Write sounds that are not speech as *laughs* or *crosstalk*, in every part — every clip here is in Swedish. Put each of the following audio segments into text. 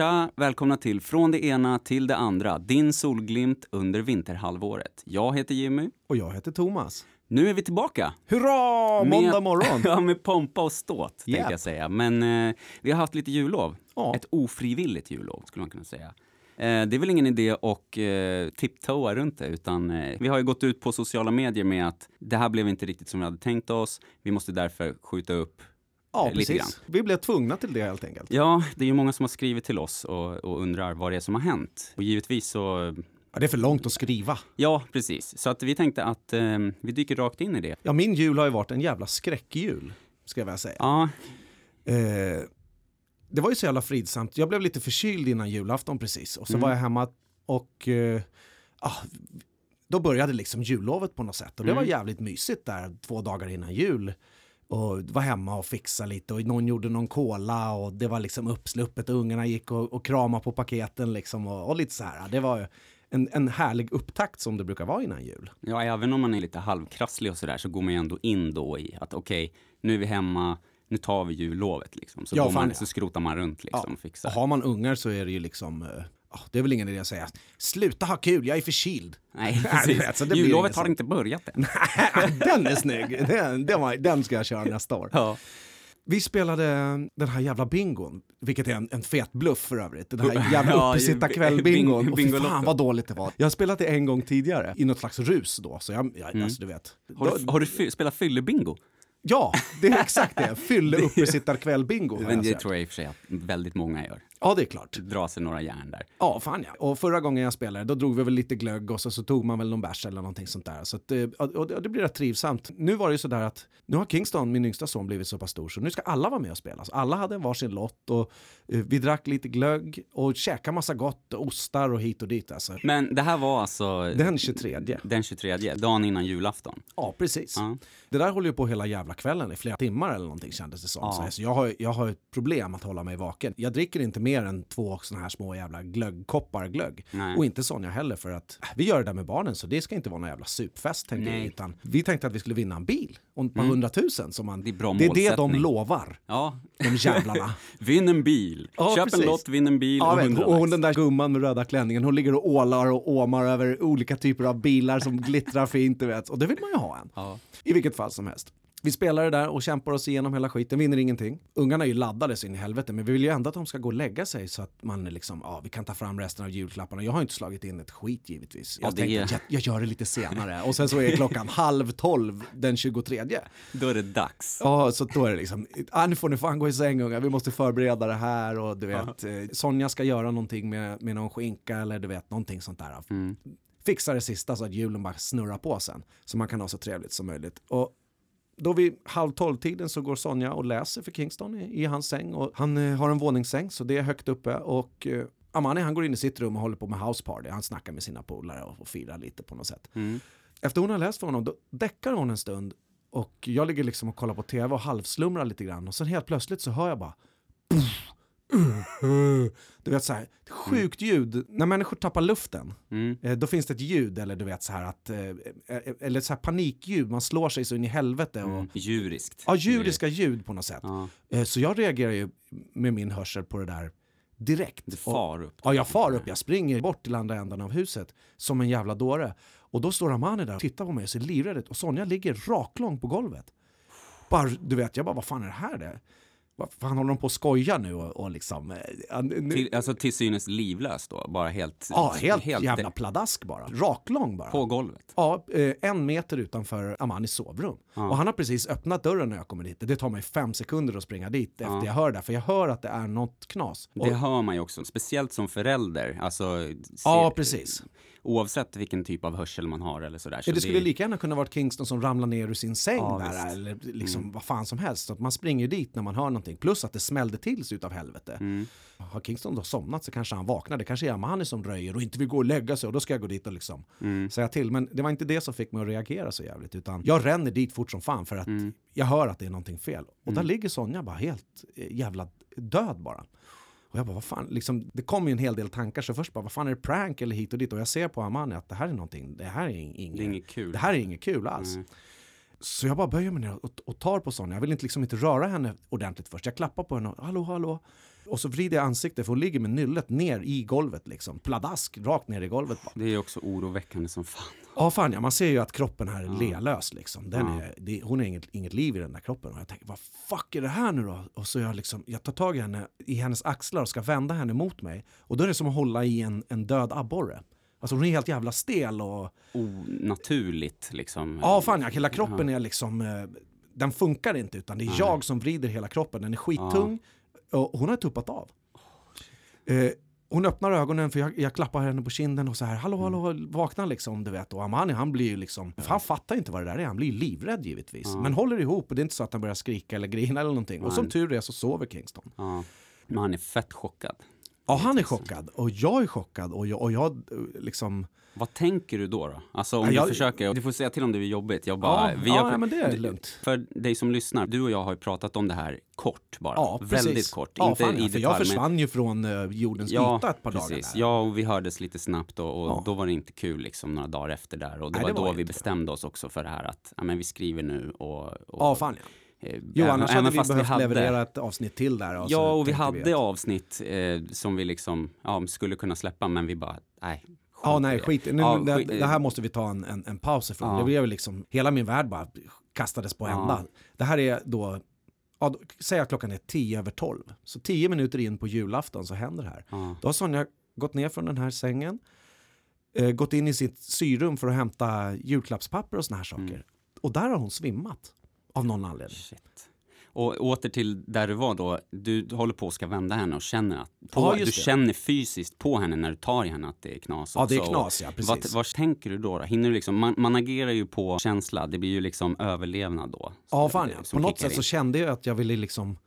Tja, välkomna till Från det ena till det andra, din solglimt under vinterhalvåret. Jag heter Jimmy. Och jag heter Thomas. Nu är vi tillbaka! Hurra! Måndag morgon! *laughs* ja, med pompa och ståt, Yep. tänkte jag säga. Men eh, vi har haft lite jullov. Ja. Ett ofrivilligt jullov, skulle man kunna säga. Eh, det är väl ingen idé att eh, tiptoa runt det, utan eh, vi har ju gått ut på sociala medier med att det här blev inte riktigt som vi hade tänkt oss. Vi måste därför skjuta upp Ja, Eh, precis. Vi blev tvungna till det helt enkelt. Ja, det är ju många som har skrivit till oss och, och undrar vad det är som har hänt. Och givetvis så, Ja, det är för långt att skriva. ja precis. Så att vi tänkte att eh, vi dyker rakt in i det. Ja, min jul har ju varit en jävla skräckjul, ska jag väl säga. Ja, Eh, det var ju så jävla fridsamt. Jag blev lite förkyld innan julafton precis. Och så Mm. var jag hemma och eh, ah, då började liksom jullovet på något sätt. Och det Mm. var jävligt mysigt där två dagar innan jul. Och var hemma och fixa lite och någon gjorde någon cola och det var liksom uppsluppet och ungarna gick och, och kramade på paketen liksom och, och lite så här. Det var en, en härlig upptakt som det brukar vara innan jul. ja, även om man är lite halvkrasslig och sådär så går man ju ändå in då i att okej, nu är vi hemma, nu tar vi jullovet liksom. Så, Ja, man, ja. så skrotar man runt liksom Ja. och fixar. Och har man ungar så är det ju liksom, ah, det är väl ingen idé att säga sluta ha kul, jag är förkyld. Nej, *laughs* precis. vet, så det blir Jullovet inget har inte börjat än. *laughs* den är snygg, den, den, var, den ska jag köra nästa år. Ja. Vi spelade den här jävla bingon, vilket är en, en fet bluff för övrigt. Den här *laughs* jävla Ja, uppesittarkväll-bingon. bing- Och fy fan vad dåligt det var. Jag har spelat det en gång tidigare, i något slags rus då. Så jag, jag alltså du vet. Mm. Har du, har du spelat fyllebingo? Ja, det är exakt det. Fylle uppesittarkväll-bingo. Men jag det sett. tror jag i och för sig att väldigt många gör. Ja, det är klart. Dra sig några järn där. Ja, fan ja. Och förra gången jag spelade, då drog vi väl lite glögg och så, så tog man väl någon bärs eller någonting sånt där. Så att, eh, och, det blir rätt trivsamt. Nu var det ju sådär att, nu har Kingston, min yngsta son, blivit så pass stor så nu ska alla vara med och spela. Så alla hade en varsin lott och eh, vi drack lite glögg och käkade massa gott, ostar och hit och dit alltså. Men det här var alltså Den 23. den 23, dagen innan julafton. Ja, precis. Ja. Det där håller ju på hela jävla kvällen i flera timmar eller någonting kändes det som. Ja. Så jag har, jag har ett problem att hålla mig vaken. Jag dricker inte mer än två såna här små jävla glöggkoppar glögg. Nej. Och inte Sonja heller för att äh, vi gör det där med barnen så det ska inte vara någon jävla supfest tänkte Nej. vi. Utan vi tänkte att vi skulle vinna en bil och ett par hundratusen. Som man, Det är det är det de lovar, Ja, de jävlarna. *laughs* vinn en bil. Ja, Köp precis. en lott, vinn en bil Ja, och 100 och hon den där gumman med röda klänningen, hon ligger och ålar och åmar över olika typer av bilar som *laughs* glittrar fint, vet. Och det vill man ju ha en. Ja. I vilket fall som helst. Vi spelar det där och kämpar oss igenom hela skiten, vinner ingenting. Ungarna är ju laddade så in i helvete, men vi vill ju ändå att de ska gå och lägga sig så att man liksom, ja, vi kan ta fram resten av julklapparna. Jag har inte slagit in ett skit givetvis. Jag Ja, tänkte är- jag, jag gör det lite senare. Och sen så är klockan *laughs* halv tolv den 23. Då är det dags. Ja, så då är det liksom, ah, nu får ni fan gå i säng unga, vi måste förbereda det här och du vet, eh, Sonja ska göra någonting med, med någon skinka eller du vet, någonting sånt där. Mm. Fixa det sista så att julen bara snurrar på sen, så man kan ha så trevligt som möjligt. Och då vid halv tolv-tiden så går Sonja och läser för Kingston i, i hans säng och han eh, har en våningssäng så det är högt uppe och eh, Amani han går in i sitt rum och håller på med house party. Han snackar med sina polare och, och firar lite på något sätt. Mm. Efter hon har läst för honom, då däckar hon en stund och jag ligger liksom och kollar på tv och halvslumrar lite grann och sen helt plötsligt så hör jag bara du vet så här, ett sjukt ljud. När människor tappar luften, Mm. eh, då finns det ett ljud eller du vet så här att, eh, eh, eller så här panikljud, man slår sig så in i helvete och Mm. Djuriskt. Ja, djuriska ljud på något sätt. Ja, Så jag reagerar ju med min hörsel på det där direkt. Och- far upp. Ja, jag far upp, jag springer bort till andra änden av huset som en jävla dåre. Och då står Amani där och tittar på mig och ser livrädd ut. Och Sonja ligger raklång på golvet. Bara, du vet, jag bara, vad fan är det här? Det? Vad fan håller de på att skoja nu? Och, och liksom, eh, ja, nu, Till, alltså till synes livlös då, bara helt... ja, helt, jävla pladask bara. Raklång bara. På golvet. Ja, eh, en meter utanför Amanis sovrum. Och han har precis öppnat dörren när jag kommer dit. Det tar mig fem sekunder att springa dit efter Ja. jag hör det. För jag hör att det är något knas. Och, Det hör man ju också, speciellt som förälder. Alltså, ja, se- precis. Oavsett vilken typ av hörsel man har eller sådär. Så det skulle är- lika gärna kunna vara Kingston som ramlar ner ur sin säng Ja, där, visst. Mm. eller liksom vad fan som helst. Så att man springer dit när man hör någonting. Plus att det smällde till sig utav helvete. Mm. Har Kingston då somnat så kanske han vaknar. Det kanske är Amani som röjer och inte vill gå och lägga sig och då ska jag gå dit och liksom Mm. säga till. Men det var inte det som fick mig att reagera så jävligt. Utan jag ränner dit fort som fan för att Mm. jag hör att det är någonting fel. Och där ligger Sonja bara helt eh, jävla död bara. Och jag bara, vad fan, liksom, det kom ju en hel del tankar så först bara, vad fan är det prank eller hit och dit? Och jag ser på Amani att det här är någonting, det här är inget, Det är inget kul. det här är inget kul alls. Nej. Så jag bara böjer mig ner och, och tar på Sonja. Jag vill inte, liksom inte röra henne ordentligt först. Jag klappar på henne och hallå, hallå. Och så vrider jag ansiktet för hon ligger med nyllet ner i golvet liksom. Pladask, rakt ner i golvet bara. Det är också oroväckande som fan. Ja fan ja, man ser ju att kroppen här är Ja. lelös liksom. Den Ja. är, det, hon har inget, inget liv i den där kroppen. Och jag tänker, vad fuck är det här nu då? Och så jag liksom, jag tar tag i henne, i hennes axlar och ska vända henne mot mig. Och då är det som att hålla i en, en död abborre. Alltså hon är helt jävla stel och... Onaturligt liksom. Ja fan ja, hela kroppen är liksom... eh, Den funkar inte utan det är jag som vrider hela kroppen. Den är skittung och hon har tuppat av. Eh, hon öppnar ögonen för jag, jag klappar henne på kinden och så här hallå hallå vakna liksom du vet och Amani han blir ju liksom för han fattar inte vad det där är han blir livrädd givetvis Ja. men håller ihop och det är inte så att han börjar skrika eller grina eller någonting och Nej. som tur är så sover Kingston. Ja. Men han är fett chockad. Ja han är chockad och jag är chockad och jag, och jag eh, liksom Vad tänker du då? då? Alltså om Ja, jag- du försöker, du får säga till om det är jobbigt. Jag bara, ja, vi ja, har, men det är lugnt. För dig som lyssnar, du och jag har ju pratat om det här kort bara. Ja, precis. Väldigt kort. Ja, inte fan, i ja, för detalj. jag men- försvann ju från eh, jordens yta ett par dagar precis. där. Ja, och vi hördes lite snabbt och, och Ja. då var det inte kul liksom några dagar efter där. Och det Nej, var det då vi inte det. bestämde oss också för det här att ja, men vi skriver nu och... och Ja, fan ja. Eh, Jo, även- annars även hade vi behövt hade- leverera ett avsnitt till där. och så Ja, och vi hade att- avsnitt eh, som vi liksom ja, skulle kunna släppa, men vi bara, nej. Ja, nej, skit nu, Ja, det, skit- det här måste vi ta en, en, en paus ifrån. Ja. Det blev liksom, hela min värld bara kastades på Ja. ända. Det här är då, ja, säg att klockan är tio över tolv. Så tio minuter in på julafton så händer det här. Ja, Då har Sonja gått ner från den här sängen, eh, gått in i sitt syrum för att hämta julklappspapper och såna här saker. Mm. Och där har hon svimmat. Av någon anledning. shit. Och åter till där du var då, du håller på att ska vända henne och känner att, på, Ja, du det. känner fysiskt på henne när du tar i henne att det är knas Ja, det är knas, ja, precis. Vad, vad tänker du då? då? Hinner du liksom, man, man agerar ju på känsla, det blir ju liksom överlevnad då. Ja, fan ja. På något sätt in. så kände jag att jag ville liksom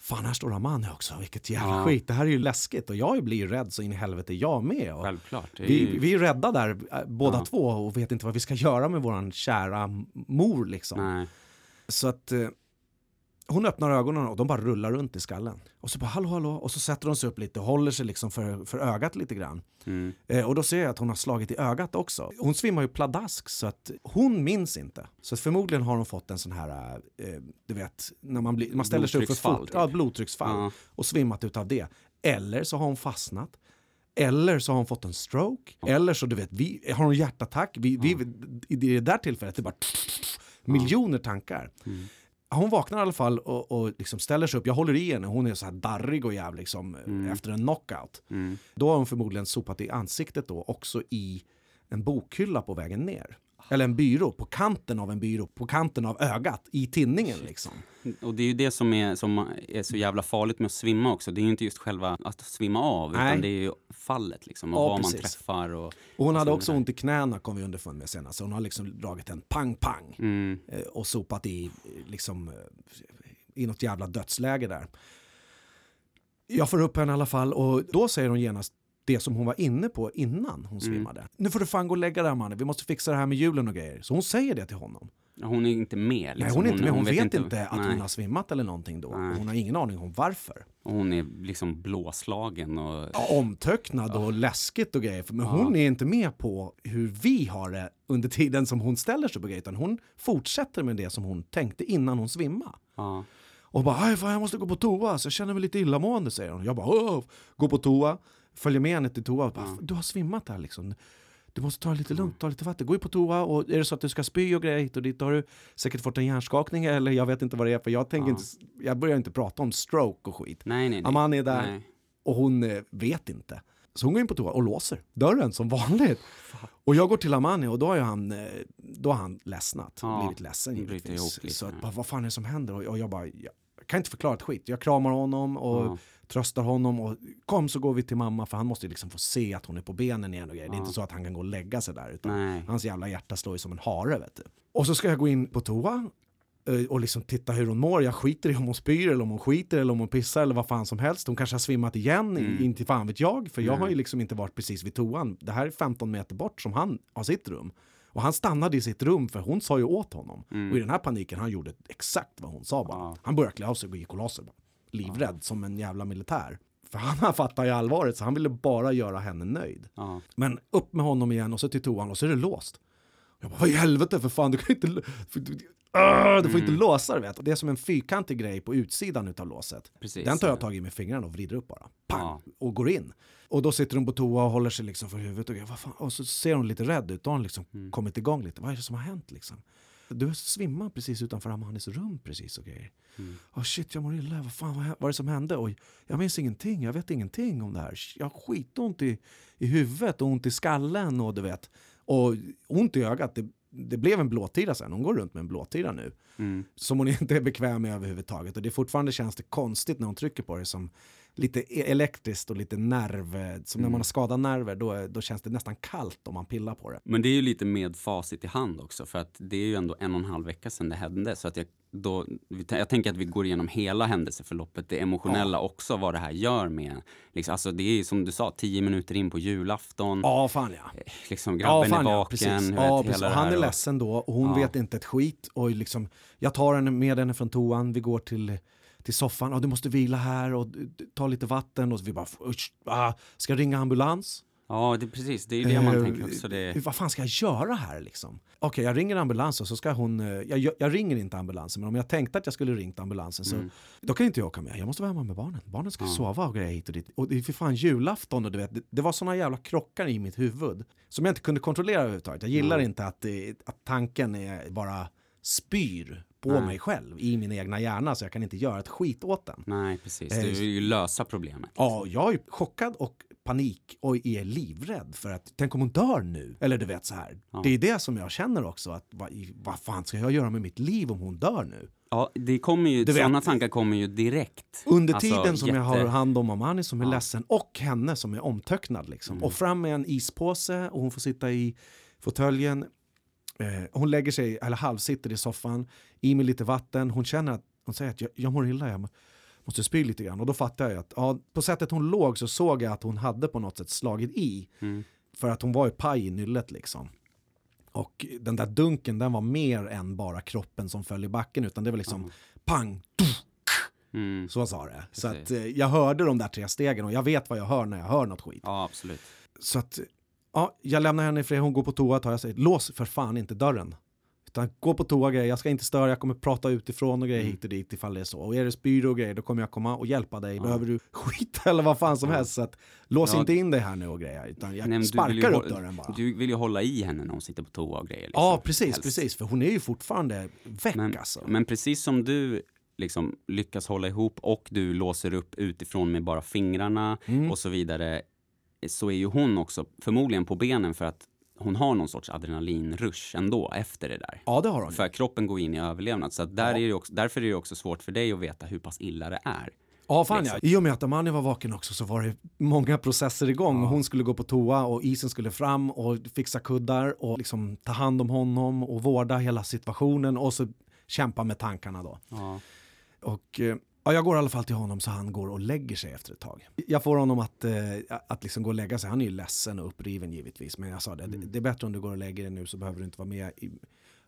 Fan, här står Amani också. Vilket jävla Ja. skit. Det här är ju läskigt. Och jag blir ju rädd så in i helvete jag med. Och Självklart. är vi, ju- vi är rädda där äh, båda Ja. två och vet inte vad vi ska göra med våran kära mor liksom. Nej. Så att eh, hon öppnar ögonen och de bara rullar runt i skallen. Och så bara hallå hallå och så sätter hon sig upp lite och håller sig liksom för, för ögat lite grann. Mm. Eh, och då ser jag att hon har slagit i ögat också. Hon svimmar ju pladask så att hon minns inte. Så att förmodligen har hon fått en sån här, eh, du vet, när man, blir, man ställer sig upp för fort. typ. Ja, blodtrycksfall. Ja. Och svimmat utav det. Eller så har hon fastnat. Eller så har hon fått en stroke. Eller så du vet, vi, har hon hjärtattack. Vi, vi, I det där tillfället det bara miljoner tankar. Mm. Hon vaknar i alla fall och, och liksom ställer sig upp. Jag håller i henne. Hon är så här darrig och jävlig liksom, eh, efter en knockout. Mm. Då har hon förmodligen sopat i ansiktet då också i en bokhylla på vägen ner. Eller en byrå, på kanten av en byrå, på kanten av ögat, i tinningen liksom. Och det är ju det som är, som är så jävla farligt med att svimma också. Det är ju inte just själva att svimma av, Nej. utan det är ju fallet liksom. Och Ja, vad man träffar och... Och hon hade så också ont i knäna kom vi underfund med senast. Så hon har liksom dragit en pang-pang Mm. eh, och sopat i liksom eh, i något jävla dödsläge där. Jag får upp henne i alla fall och då säger hon genast det som hon var inne på innan hon svimmade. Nu får du fan gå och lägga dig mannen, vi måste fixa det här med julen och grejer. Så hon säger det till honom. Hon är inte med. Nej, Liksom. hon är inte med. Hon, vet, inte, att nej. hon har svimmat eller någonting då. Nej. Hon har ingen aning om varför. Och hon är liksom blåslagen och... Ja, omtöcknad och läskigt och grejer. Men hon är inte med på hur vi har det under tiden som hon ställer sig på grejer. Utan hon fortsätter med det som hon tänkte innan hon svimmade. Ja. Och bara, "Aj, fan, jag måste gå på toa, så jag känner mig lite illamående, säger hon. Jag bara, gå på toa, följer med henne till toa. Och bara, Du har svimmat här liksom. Du måste ta det lite lugnt, ta lite vatten. Gå in på toa och är det så att du ska spy och grejer hit och dit, då har du säkert fått en hjärnskakning eller jag vet inte vad det är. För jag, tänker inte, jag börjar inte prata om stroke och skit. Nej, nej, nej. Amani är där Nej. och hon eh, vet inte. Så hon går in på toa och låser dörren som vanligt. Och jag går till Amani och då har han, eh, då har han ledsnat, Ja, blivit ledsen givetvis. ihop lite. Så att, vad fan är det som händer? Och jag bara, jag kan inte förklara ett skit. Jag kramar honom och Ja. Tröstar honom och kom så går vi till mamma för han måste ju liksom få se att hon är på benen igen och grejer. Det är inte så att han kan gå och lägga sig där utan Nej. hans jävla hjärta slår ju som en hare vet du. Och så ska jag gå in på toa eh, och liksom titta hur hon mår. Jag skiter i om hon spyr eller om hon skiter eller om hon pissar eller vad fan som helst. Hon kanske har svimmat igen, Mm. inte fan vet jag. För jag Nej. har ju liksom inte varit precis vid toan. Det här är 15 meter bort som han har sitt rum. Och han stannade i sitt rum för hon sa ju åt honom. Mm. Och i den här paniken han gjorde exakt vad hon sa bara. Ja. Han började klä av sig och gick och la sig bara. Livrädd som en jävla militär. För han fattar ju allvaret så han ville bara göra henne nöjd. Ja. Men upp med honom igen och så till toan och så är det låst. Jag bara, vad i helvete för fan, du kan inte... För, du, uh, du får inte Mm. låsa det vet. Det är som en fyrkantig grej på utsidan utav låset. Precis. Den tar jag tag i med fingrarna och vrider upp bara. Pang! Ja. Och går in. Och då sitter hon på toa och håller sig liksom för huvudet och, vad fan? och så ser hon lite rädd ut. Då har hon liksom Mm. kommit igång lite. Vad är det som har hänt liksom? Du svimmar precis utanför Amanis rum precis och grejer. Mm. Åh shit, jag mår illa. Vad fan vad är det som hände? Och jag minns ingenting. Jag vet ingenting om det här. Jag har skitont i, i huvudet och ont i skallen och du vet. Och ont i ögat. Det, det blev en blåtira sen. Hon går runt med en blåtira nu Mm. som hon *laughs* inte är bekväm med överhuvudtaget. Och det fortfarande känns det konstigt när hon trycker på det som lite e- elektriskt och lite nerv. eh, Som när man har skadat nerver, då, då känns det nästan kallt om man pillar på det. Men det är ju lite med facit i hand också, för att det är ju ändå en och en halv vecka sedan det hände. Så att jag, då, jag tänker att vi går igenom hela händelseförloppet, det emotionella också, vad det här gör med, liksom, alltså det är ju som du sa, tio minuter in på julafton, Ja, fan ja. liksom grabben fan, är ja, vaken, Ja, precis. det han är ledsen då och hon Ja. vet inte ett skit. Och liksom, jag tar henne med henne från toan, vi går till, till soffan, och du måste vila här och ta lite vatten. Och vi bara, ah, ska jag ringa ambulans? Ja, det, precis, det är det man Eh, tänker också. Det, Vad fan ska jag göra här liksom? Okej, jag ringer ambulansen så ska hon... eh, Jag, jag, jag ringer inte ambulansen, men om jag tänkte att jag skulle ringt ambulansen så Mm. då kan inte jag åka med. Jag måste vara hemma med barnen. Barnen ska Ja. sova och grejer hit och dit. Och det är för fan julafton och du vet, det, det var såna jävla krockar i mitt huvud som jag inte kunde kontrollera överhuvudtaget. Jag gillar Ja. inte att, det, att tanken är bara spyr på Nej. mig själv i min egna hjärna så jag kan inte göra ett skit åt den. nej, precis. Eh, Du vill ju lösa problemet. Ja, jag är chockad och panik och är livrädd för att tänk om hon dör nu? Eller du vet så här. Ja. Det är det som jag känner också att vad, vad fan ska jag göra med mitt liv om hon dör nu? Ja, det kommer ju, sådana tankar kommer ju direkt. Under Alltså, tiden som jag har jätte- hand om Amani som är Ja. ledsen och henne som är omtöcknad liksom. Mm. Och fram med en ispåse och hon får sitta i fåtöljen. Eh, hon lägger sig, eller halvsitter i soffan, i med lite vatten. Hon känner att, hon säger att jag, jag mår illa, jag måste spy lite grann. Och då fattar jag att ja, på sättet hon låg så såg jag att hon hade på något sätt slagit i. Mm. För att hon var ju paj i nyllet liksom. Och den där dunken den var mer än bara kroppen som föll i backen utan det var liksom Ja. pang, Mm. så sa det. Så att eh, jag hörde de där tre stegen och jag vet vad jag hör när jag hör något skit. Ja, absolut. Så att ja, jag lämnar henne i fred, hon går på toa, tar jag säger lås för fan inte dörren. Utan gå på toa grejer, jag ska inte störa, jag kommer prata utifrån och grejer Mm. hit och dit ifall det är så. Och är det spyro och grejer då kommer jag komma och hjälpa dig. Ja. Behöver du skit *laughs* eller vad fan som Ja. helst. Så att lås Ja. inte in dig här nu och grejer. Utan jag Nej, sparkar upp dörren bara. Du vill ju hålla i henne när hon sitter på toa och grejer. Liksom, ja, precis, helst. precis. För hon är ju fortfarande väck Men, alltså. men precis som du liksom lyckas hålla ihop och du låser upp utifrån med bara fingrarna Mm. och så vidare, så är ju hon också förmodligen på benen för att hon har någon sorts adrenalinrush ändå efter det där. Ja, det har hon. För kroppen går in i överlevnad. Så där Ja. är det också, därför är det också svårt för dig att veta hur pass illa det är. Ja, fan ja. liksom. I och med att Amani var vaken också så var det många processer igång. Ja. Hon skulle gå på toa och isen skulle fram och fixa kuddar och liksom ta hand om honom och vårda hela situationen och så kämpa med tankarna då. Ja. Och eh, ja, jag går i alla fall till honom så han går och lägger sig efter ett tag. Jag får honom att, eh, att liksom gå och lägga sig. Han är ju ledsen och uppriven givetvis. Men jag sa det, det, det är bättre om du går och lägger dig nu så behöver du inte vara med i,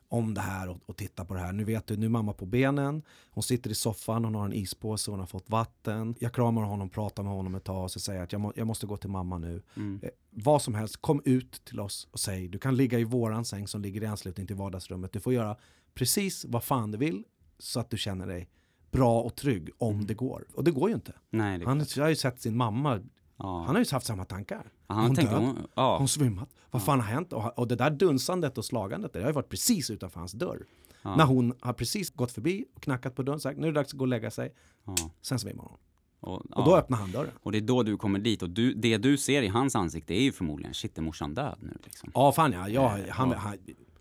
om det här och, och titta på det här. Nu vet du, nu är mamma på benen. Hon sitter i soffan, hon har en ispåse, hon har fått vatten. Jag kramar honom, pratar med honom ett tag och så säger jag att jag, må, jag måste gå till mamma nu. Mm. Eh, vad som helst, kom ut till oss och säg du kan ligga i våran säng som ligger i anslutning till vardagsrummet. Du får göra precis vad fan du vill så att du känner dig bra och trygg om det går. Och det går ju inte. Nej, Han har ju sett sin mamma, Ja. han har ju haft samma tankar. Ja, han hon tänkte, död? hon, ja. Hon svimmat. Vad fan har hänt? Och, och det där dunsandet och slagandet, det har ju varit precis utanför hans dörr. ja. När hon har precis gått förbi och knackat på dörren sagt nu är det dags att gå och lägga sig. ja. Sen svimmar hon. Och, Och ja. då öppnar han dörren. och det är då du kommer dit och du, det du ser i hans ansikte är ju förmodligen shit, är morsan död nu liksom? Ja, fan ja. ja Eh, han, ja. han,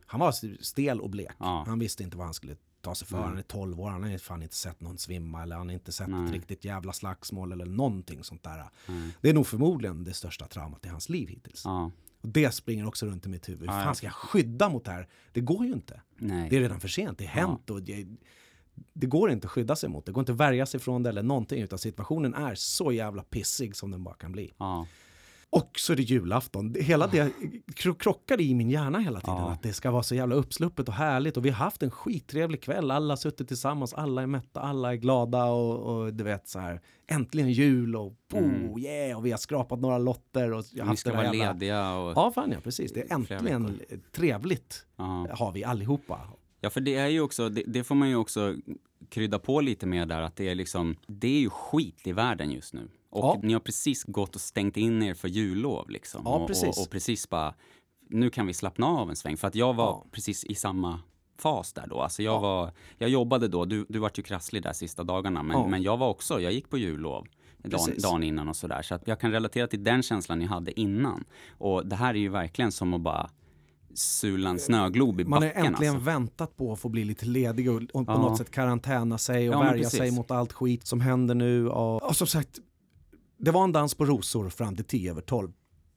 han var stel och blek. Ja. Han visste inte vad han skulle ta sig för. Nej. Han är 12 år, han har fan inte sett någon svimma eller han har inte sett ett Nej. riktigt jävla slagsmål eller någonting sånt där. Mm. Det är nog förmodligen det största traumat i hans liv hittills. Ja. Och det springer också runt i mitt huvud. Hur Ja, fan ska jag skydda mot det här? Det går ju inte. Nej. Det är redan för sent, det är hänt och det, det går inte att skydda sig mot. Det går inte att värja sig från det eller någonting utan situationen är så jävla pissig som den bara kan bli. Ja. Och så är det julafton. Hela det kro- krockar i min hjärna hela tiden. Ja. Att det ska vara så jävla uppsluppet och härligt. Och vi har haft en skittrevlig kväll. Alla har suttit tillsammans, alla är mätta, alla är glada och, och du vet så här. Äntligen jul och oh, yeah! Och vi har skrapat några lotter och Vi ska vara jävla- lediga och... Ja, fan ja, precis. Det är äntligen trevligt Ja. har vi allihopa. Ja, för det är ju också, det, det får man ju också krydda på lite med där, att det är liksom, det är ju skit i världen just nu. Och Ja. ni har precis gått och stängt in er för jullov liksom. Ja, och, precis. Och, och precis bara, nu kan vi slappna av en sväng. För att jag var Ja. precis i samma fas där då. Alltså jag Ja. var, jag jobbade då, du, du vart ju krasslig där sista dagarna, men, men jag var också, jag gick på jullov. Dagen, dagen innan och sådär. Så att jag kan relatera till den känslan ni hade innan. Och det här är ju verkligen som att bara sula en snöglob i Man har backen. äntligen alltså. väntat på att få bli lite ledig och, och på Ja. något sätt karantäna sig och Ja, värja sig mot allt skit som händer nu. Och, och som sagt, det var en dans på rosor fram till tio över tolv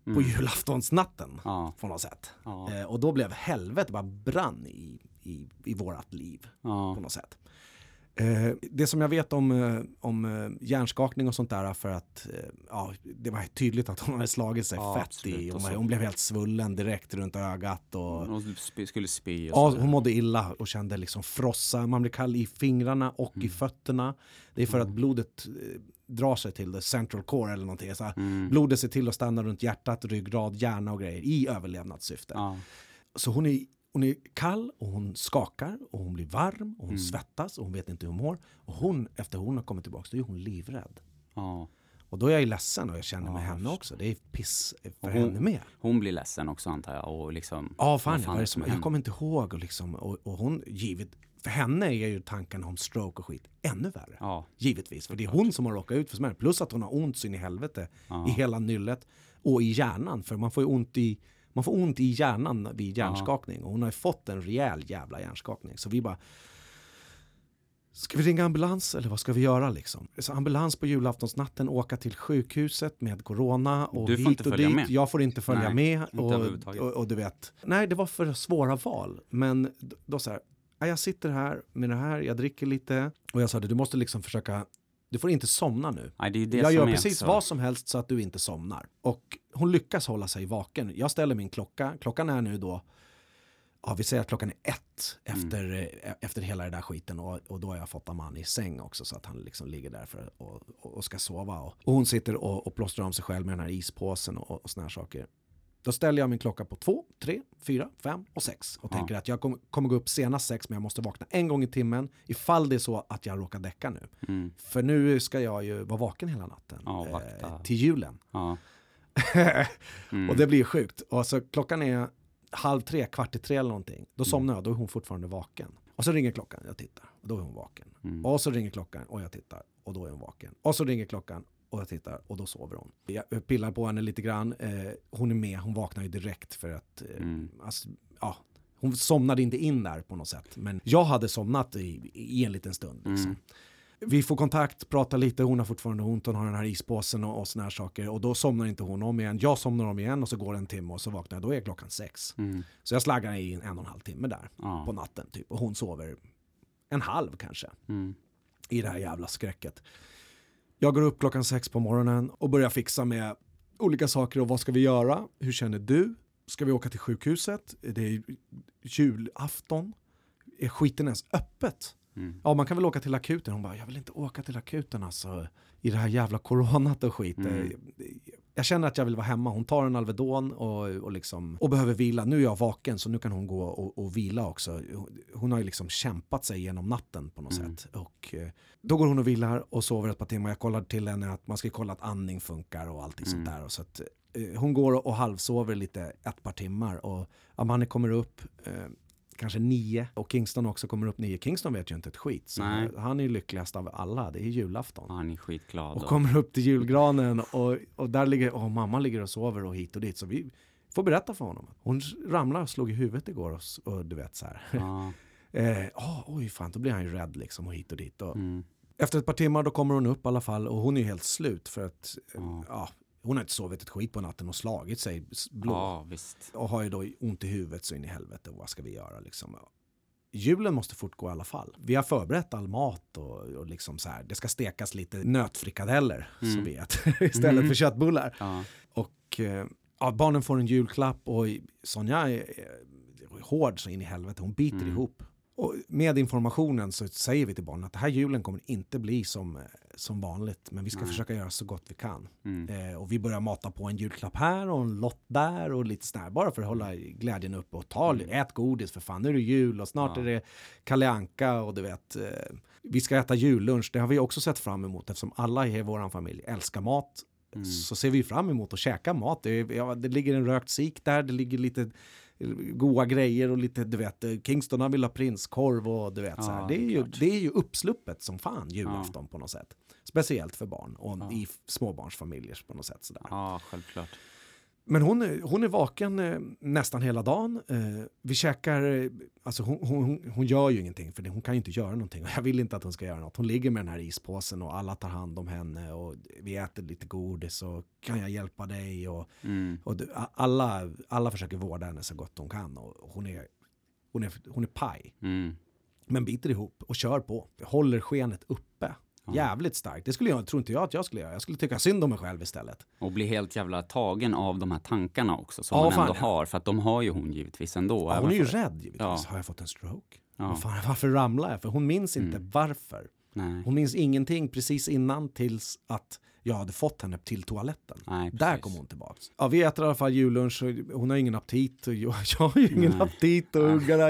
på julaftonsnatten Mm. Ja, på något sätt. ja, Eh, och då blev helvete bara brann i, i, i vårat liv ja. på något sätt. Eh, det som jag vet om, eh, om eh, hjärnskakning och sånt där för att ja, det var tydligt att hon hade slagit sig Ja, fett absolut. i. Hon, hon blev helt svullen direkt runt ögat. Och, sp- skulle spy och Ja, hon mådde illa och kände liksom frossa. Man blir kall i fingrarna och Mm. i fötterna. Det är för att blodet drar sig till the central core eller någonting. Så Mm. Blodet ser till att stanna runt hjärtat, ryggrad, hjärna och grejer i överlevnadssyfte. Ja, Så hon är, hon är kall och hon skakar och hon blir varm och hon Mm. svettas och hon vet inte hur hon mår. Och hon, efter hon har kommit tillbaka, då är hon livrädd. ja. Och då är jag ju ledsen och jag känner Ja, med henne också. Det är piss för hon- henne med. Hon blir ledsen också antar jag. Och liksom, Ja, fan, vad är det som, jag händer? kommer inte ihåg. Och, liksom, och, och hon, givet, för henne är ju tanken om stroke och skit ännu värre. Ja, Givetvis, för det är hon som har råkat ut för smärta. Plus att hon har ont så in i helvete Ja. i hela nyllet och i hjärnan. För man får ju ont i, man får ont i hjärnan vid hjärnskakning. Och hon har ju fått en rejäl jävla hjärnskakning. Så vi bara, ska vi ringa ambulans eller vad ska vi göra liksom? Så ambulans på julaftonsnatten, åka till sjukhuset med corona och Du får hit inte och följa dit. med. Jag får inte följa Nej, med. inte Och, och, och du vet, nej det var för svåra val. Men då så här, "Ja, jag sitter här med det här, jag dricker lite. Och jag sa det, du måste liksom försöka, du får inte somna nu. Nej, det det jag gör precis så. vad som helst så att du inte somnar. Och hon lyckas hålla sig vaken. Jag ställer min klocka, klockan är nu då, ja vi säger att klockan är ett efter, eh, efter hela den där skiten och, och då har jag fått Aman i säng också så att han liksom ligger där för, och, och ska sova. Och, och hon sitter och, och plåstrar om sig själv med den här ispåsen och, och såna här saker. Då ställer jag min klocka på två, tre, fyra, fem och sex och Ja. tänker att jag kommer, kommer gå upp senast sex men jag måste vakna en gång i timmen ifall det är så att jag råkar däcka nu. Mm. För nu ska jag ju vara vaken hela natten. Ja, eh, till julen. Ja. *laughs* Mm. Och det blir sjukt. Och så klockan är halv tre, kvart i tre eller någonting. Mm. Då somnar jag, då är hon fortfarande vaken. Och så ringer klockan, jag tittar. Och då är hon vaken. Mm. Och så ringer klockan och jag tittar. Och då är hon vaken. Och så ringer klockan och jag tittar och då sover hon. Jag pillar på henne lite grann. Eh, hon är med, hon vaknar ju direkt för att eh, Mm. alltså, ja, hon somnade inte in där på något sätt. Men jag hade somnat i, i en liten stund. Liksom. Mm. Vi får kontakt, pratar lite, hon har fortfarande ont, hon har den här ispåsen och, och såna här saker. Och då somnar inte hon om igen. Jag somnar om igen och så går det en timme och så vaknar jag, då är klockan sex. Mm. Så jag slaggar i en, en och en halv timme där Ja. på natten typ. Och hon sover en halv kanske Mm. i det här jävla skräcket. Jag går upp klockan sex på morgonen och börjar fixa med olika saker och vad ska vi göra? Hur känner du? Ska vi åka till sjukhuset? Det är julafton. Är skiten ens öppet? Mm. Ja, man kan väl åka till akuten. Hon bara, jag vill inte åka till akuten alltså. I det här jävla coronat och skit. Mm. Jag känner att jag vill vara hemma. Hon tar en Alvedon och, och, liksom, och behöver vila. Nu är jag vaken så nu kan hon gå och, och vila också. Hon har ju liksom kämpat sig genom natten på något Mm. sätt. Och eh, då går hon och vilar och sover ett par timmar. Jag kollar till henne att man ska kolla att andning funkar och allting sånt Mm. där. Och så att, eh, hon går och halvsover lite ett par timmar och Amani kommer upp eh, kanske nio och Kingston också kommer upp nio. Kingston vet ju inte ett skit. Så Nej. han är ju lyckligast av alla. Det är julafton. Han är skitglad. Och kommer upp till julgranen och, och där ligger, och mamma ligger och sover och hit och dit. Så vi får berätta för honom. Hon ramlade och slog i huvudet igår och, och du vet så här. Ja. *laughs* Eh, oh, oj fan, då blir han ju rädd liksom och hit och dit. Och Mm. Efter ett par timmar då kommer hon upp i alla fall och hon är ju helt slut för att Ja. ja, hon har inte sovit ett skit på natten och slagit sig blå. ja, visst. Och har ju då ont i huvudet så in i helvete. Vad ska vi göra liksom? Julen måste fortgå i alla fall. Vi har förberett all mat och, och liksom så här. Det ska stekas lite nötfrikadeller som Mm. vi äter *laughs* istället Mm. för köttbullar. Ja. Och eh, ja, barnen får en julklapp och Sonja är, är hård så in i helvete, hon biter Mm. ihop. Och med informationen så säger vi till barnen att det här julen kommer inte bli som, eh, som vanligt, men vi ska Nej. försöka göra så gott vi kan. Mm. Eh, och vi börjar mata på en julklapp här och en lott där och lite sådär, bara för att hålla glädjen uppe och ta, ät godis för fan, nu är det jul och snart Mm. Ja. är det Kalle Anka och du vet, eh, vi ska äta jullunch, det har vi också sett fram emot eftersom alla i vår familj älskar mat. Mm. Så ser vi fram emot att käka mat. Det, ja, det ligger en rökt sik där, det ligger lite goda grejer och lite, du vet, Kingston han vill ha prinskorv och du vet Ja, så här. det Det är ju, klart. det är ju uppsluppet som fan julafton på något sätt. Speciellt för barn och Ja. i småbarnsfamiljer på något sätt sådär. Ja, självklart. Men hon, hon är vaken eh, nästan hela dagen. Eh, vi käkar, eh, alltså hon, hon, hon- gör ju ingenting för hon kan ju inte göra någonting. Och *laughs* jag vill inte att hon ska göra något. Hon ligger med den här ispåsen och alla tar hand om henne och vi äter lite godis och kan jag hjälpa dig? Och, Mm. och alla, alla försöker vårda henne så gott de kan och hon är, hon är, hon är paj. Mm. Men biter ihop och kör på. Håller skenet uppe. Ja. Jävligt starkt. Det skulle jag, tror inte jag att jag skulle göra. Jag skulle tycka synd om mig själv istället. Och bli helt jävla tagen av de här tankarna också som Ja, fan, ändå har. För att de har ju hon givetvis ändå. Ja, hon är ju för- rädd givetvis. Ja. Har jag fått en stroke? Ja. Fan, varför ramlar jag? För hon minns inte Mm. varför. Nej. Hon minns ingenting precis innan tills att jag hade fått henne till toaletten. Nej, Där kom hon tillbaks. Ja, vi äter i alla fall jullunch hon har ingen aptit. Och jag, *laughs* jag har ju ingen Nej. aptit och ungarna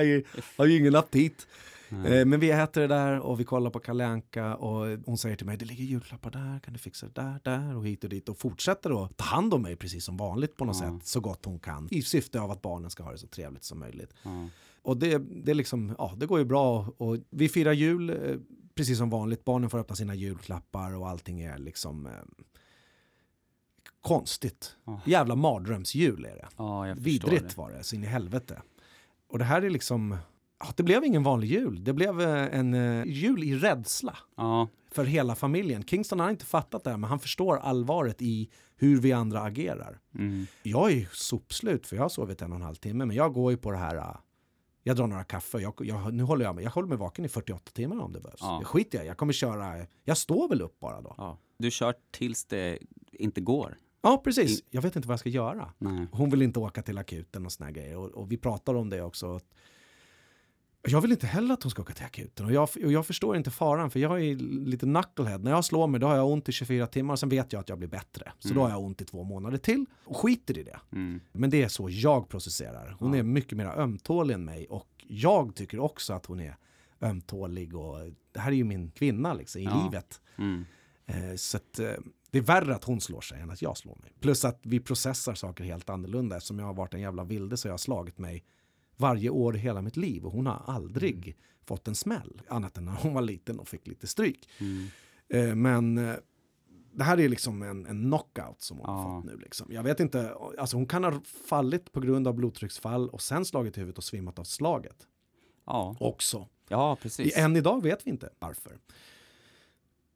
har ju ingen aptit. Eh, Men vi äter det där och vi kollar på Kalle Anka och hon säger till mig det ligger julklappar där, kan du fixa det där, där och hit och dit och fortsätter då ta hand om mig precis som vanligt på något Ja. sätt så gott hon kan i syfte av att barnen ska ha det så trevligt som möjligt. Ja. Och det, det, liksom, ja, det går ju bra och vi firar jul eh, precis som vanligt. Barnen får öppna sina julklappar och allting är liksom eh, konstigt. Ja. Jävla mardrömsjul är det. förstår Vidrigt det. var det, så in i helvete. Och det här är liksom, det blev ingen vanlig jul. Det blev eh, en eh, jul i rädsla Ja, för hela familjen. Kingston har inte fattat det här, men han förstår allvaret i hur vi andra agerar. mm. Jag är ju sopslut för jag har sovit en och en halv timme, men jag går ju på det här. äh, Jag drar några kaffe, jag, jag, nu håller jag mig, jag håller mig vaken i 48 timmar om det behövs. Ja. Det skiter jag jag kommer köra, jag står väl upp bara då. ja. Du kör tills det inte går. Ja, precis. Jag vet inte vad jag ska göra. Nej. Hon vill inte åka till akuten och såna grejer. Och, och vi pratar om det också. Jag vill inte heller att hon ska åka till akuten. Och jag, och jag förstår inte faran, för jag är lite knucklehead. När jag slår mig då har jag ont i 24 timmar, sen vet jag att jag blir bättre. Så Mm. då har jag ont i två månader till och skiter i det. Mm. Men det är så jag processerar. Hon Ja. är mycket mer ömtålig än mig och jag tycker också att hon är ömtålig och det här är ju min kvinna liksom i Ja. livet. Mm. Eh, så att, eh, det är värre att hon slår sig än att jag slår mig. Plus att vi processar saker helt annorlunda eftersom jag har varit en jävla vilde så jag har slagit mig varje år i hela mitt liv och hon har aldrig Mm. fått en smäll. Annat än när hon var liten och fick lite stryk. Mm. Eh, men eh, det här är liksom en, en knockout som hon har Ja. fått nu. Liksom. Jag vet inte, alltså hon kan ha fallit på grund av blodtrycksfall och sen slagit i huvudet och svimmat av slaget Ja. också. ja, precis. än idag vet vi inte varför.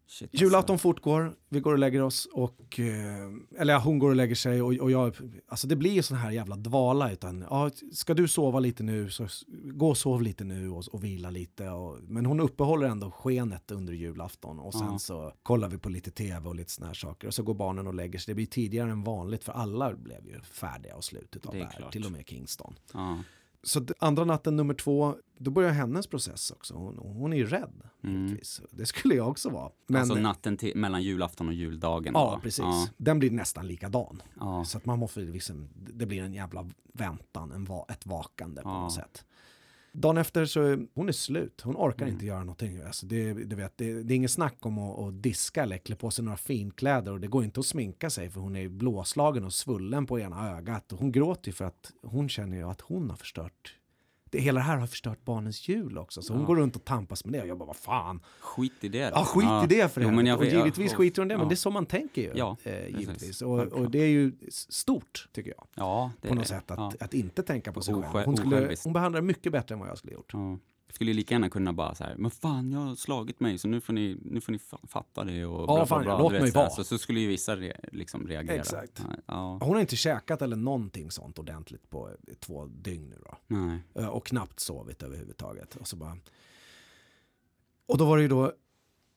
Shit, alltså. Julafton fortgår, vi går och lägger oss och, eh, eller ja, hon går och lägger sig och, och jag, alltså det blir ju sån här jävla dvala utan, ja, ska du sova lite nu så gå och sov lite nu och, och vila lite. Och, men hon uppehåller ändå skenet under julafton och sen Ja. så kollar vi på lite tv och lite såna här saker och så går barnen och lägger sig. Det blir tidigare än vanligt för alla blev ju färdiga och slutet av Det det, är här, klart. till och med Kingston. Ja. Så andra natten nummer två, då börjar hennes process också. Hon, hon är ju rädd. Mm. Det skulle jag också vara. Men, alltså natten till, mellan julafton och juldagen. Ja, då. precis. Ja. Den blir nästan likadan. Ja. Så att man måste liksom, det blir en jävla väntan, en va, ett vakande på Ja. något sätt. Dagen efter så hon är slut, hon orkar Mm. inte göra någonting. Alltså det, du vet, det, det är inget snack om att, att diska eller klä på sig några finkläder och det går inte att sminka sig för hon är blåslagen och svullen på ena ögat. Och hon gråter ju för att hon känner ju att hon har förstört det hela det här har förstört barnens jul också. Så hon Ja. går runt och tampas med det och jag bara, vad fan. Skit i det. Ja, skit i det för henne. och vet- givetvis ja, skiter hon det, ja. men det är så man tänker ju. Ja, eh, givetvis. Och, och det är ju stort, tycker jag. Ja, det På är något det. sätt att, Ja. att inte tänka på sig själv. Hon, skulle, hon behandlar det mycket bättre än vad jag skulle gjort. Ja. Skulle ju lika gärna kunna bara så här, men fan jag har slagit mig så nu får ni, nu får ni fa- fatta det och bla, fan, bla, ja, bla, låt vet, mig vara. så, så skulle ju vissa re, liksom reagera. Exakt. Ja, Ja, Hon har inte käkat eller någonting sånt ordentligt på eh, två dygn nu då. nej. Eh, Och knappt sovit överhuvudtaget. Och så bara... Och då var det ju då,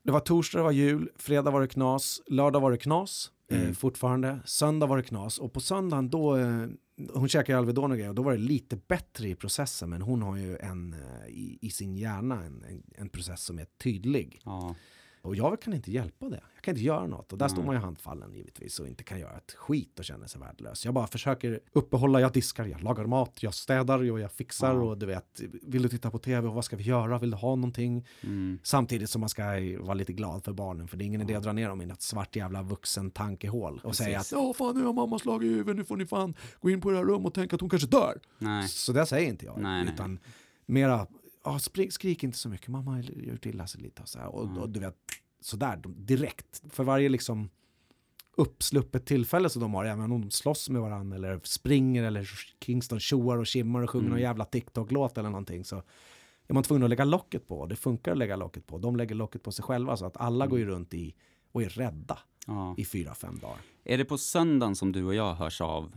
det var torsdag, det var jul, fredag var det knas, lördag var det knas. Eh, Mm. fortfarande. Söndag var det knas och på söndagen då, eh, hon käkar ju Alvedon och grejer och då var det lite bättre i processen men hon har ju en, eh, i, i sin hjärna en, en, en process som är tydlig. Ja. Och jag kan inte hjälpa det. Jag kan inte göra något. Och där står Nej. man ju handfallen givetvis och inte kan göra ett skit och känner sig värdelös. Jag bara försöker uppehålla, jag diskar, jag lagar mat, jag städar och jag fixar Ja. och du vet, vill du titta på tv och vad ska vi göra, vill du ha någonting? Mm. Samtidigt som man ska vara lite glad för barnen för det är ingen idé att dra ner dem i något svart jävla vuxen tankehål och Precis. säga att ja fan nu har mamma slagit i huvudet, nu får ni fan gå in på det här rummet och tänka att hon kanske dör. Nej. Så det säger inte jag. Nej, nej. utan mera, ja, skrik inte så mycket, mamma har gjort illa sig lite och så här. Och, Mm. och du vet, sådär direkt. För varje liksom uppsluppet tillfälle som de har, även om de slåss med varandra eller springer eller Kingston tjoar och kimmar och sjunger Mm. någon jävla TikTok-låt eller någonting så är man tvungen att lägga locket på. Det funkar att lägga locket på. De lägger locket på sig själva så att alla Mm. går ju runt i och är rädda Ja. i fyra, fem dagar. Är det på söndagen som du och jag hörs av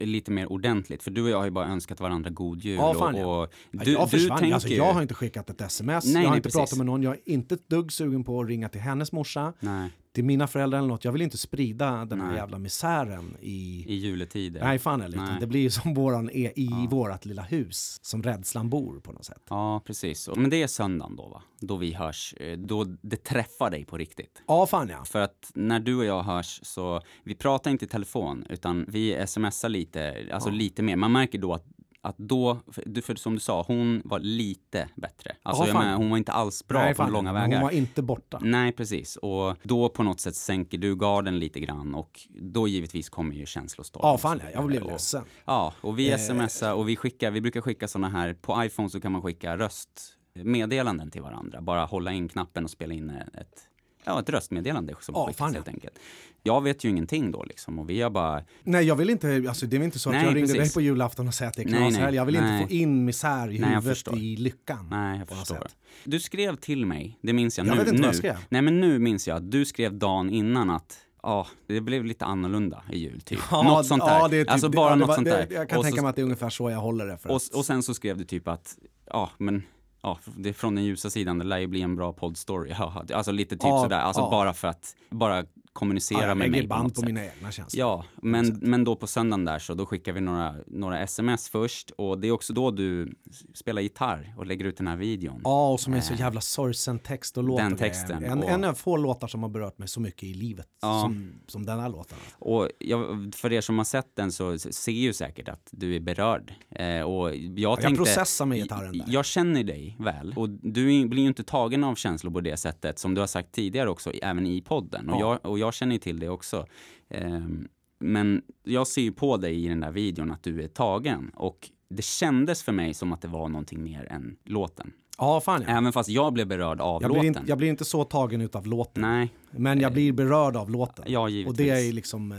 eh, lite mer ordentligt? För du och jag har ju bara önskat varandra god jul. Ja, fan, och, och Ja, du, jag du försvann. tänker alltså, jag har inte skickat ett sms, Nej, jag har nej, inte precis. pratat med någon, jag är inte ett dugg sugen på att ringa till hennes morsa, Nej, till mina föräldrar eller något. Jag vill inte sprida den här jävla misären i... i juletider. Nej, fan Nej. Det blir ju som våran är i Ja. vårat lilla hus, som rädslan bor på något sätt. Ja, precis. Men det är söndagen då, va? Då vi hörs. eh, Då det träffar dig på riktigt. Ja, fan ja. För att när du och jag hörs så, vi pratar inte i telefon, utan vi smsar lite, alltså Ja. lite mer. Man märker då att att då, för, som du sa, hon var lite bättre. Alltså fan. menar, hon var inte alls bra Nej, på fan, långa vägar. Hon var inte borta. Nej, precis. Och då på något sätt sänker du garden lite grann och då givetvis kommer ju känslostorm. Ja, fan. Jag blev ledsen. Ja, och vi Eh. smsar och vi skickar, vi brukar skicka sådana här, på iPhone så kan man skicka röstmeddelanden till varandra. Bara hålla in knappen och spela in ett, ja, ett röstmeddelande som Ja, ja. helt enkelt. Jag vet ju ingenting då liksom och vi har bara, Nej, jag vill inte, alltså det är inte så att Nej, jag ringde dig precis. på julafton och säger att det är Nej, knashelg. nej, Jag vill nej. inte få in misär i Nej, jag huvudet i lyckan. nej jag förstår. Du skrev till mig, det minns jag, Jag nu. vet inte nu. vad jag skrev. Nej men nu minns jag att du skrev dagen innan att Ja, det blev lite annorlunda i jul typ. Ja, något sånt där. Ja, det typ, alltså det- bara ja, det något var- sånt det, där. Jag kan Och tänka så- mig att det är ungefär så jag håller det. För Och, och sen så skrev du typ att, ja men, ja, det är från den ljusa sidan, det lär ju bli en bra poddstory. *laughs* Alltså lite typ Ja, sådär, alltså ja. bara för att, bara kommunicera ja, jag med mig lägger på band på sätt. mina egna känslor. Ja, men, men då på söndagen där så då skickar vi några, några sms först och det är också då du spelar gitarr och lägger ut den här videon. Ja, och som är så jävla sorgsen text och låt. Den texten, En, och- en av få låtar som har berört mig så mycket i livet Ja. som, som den här låten. Och jag, för er som har sett den så ser ju säkert att du är berörd. Eh, och jag, Jag tänkte, processar med gitarren där. Jag känner dig väl och du blir ju inte tagen av känslor på det sättet som du har sagt tidigare också, även i podden. Och, Ja. jag, och jag känner ju till det också. Ehm, men jag ser ju på dig i den där videon att du är tagen och det kändes för mig som att det var någonting mer än låten. Ja, fan ja. Även fast jag blev berörd av Jag låten. blir, inte, jag blir inte så tagen utav låten. Nej, Men jag blir berörd av låten. ja och givetvis. det är liksom... Eh,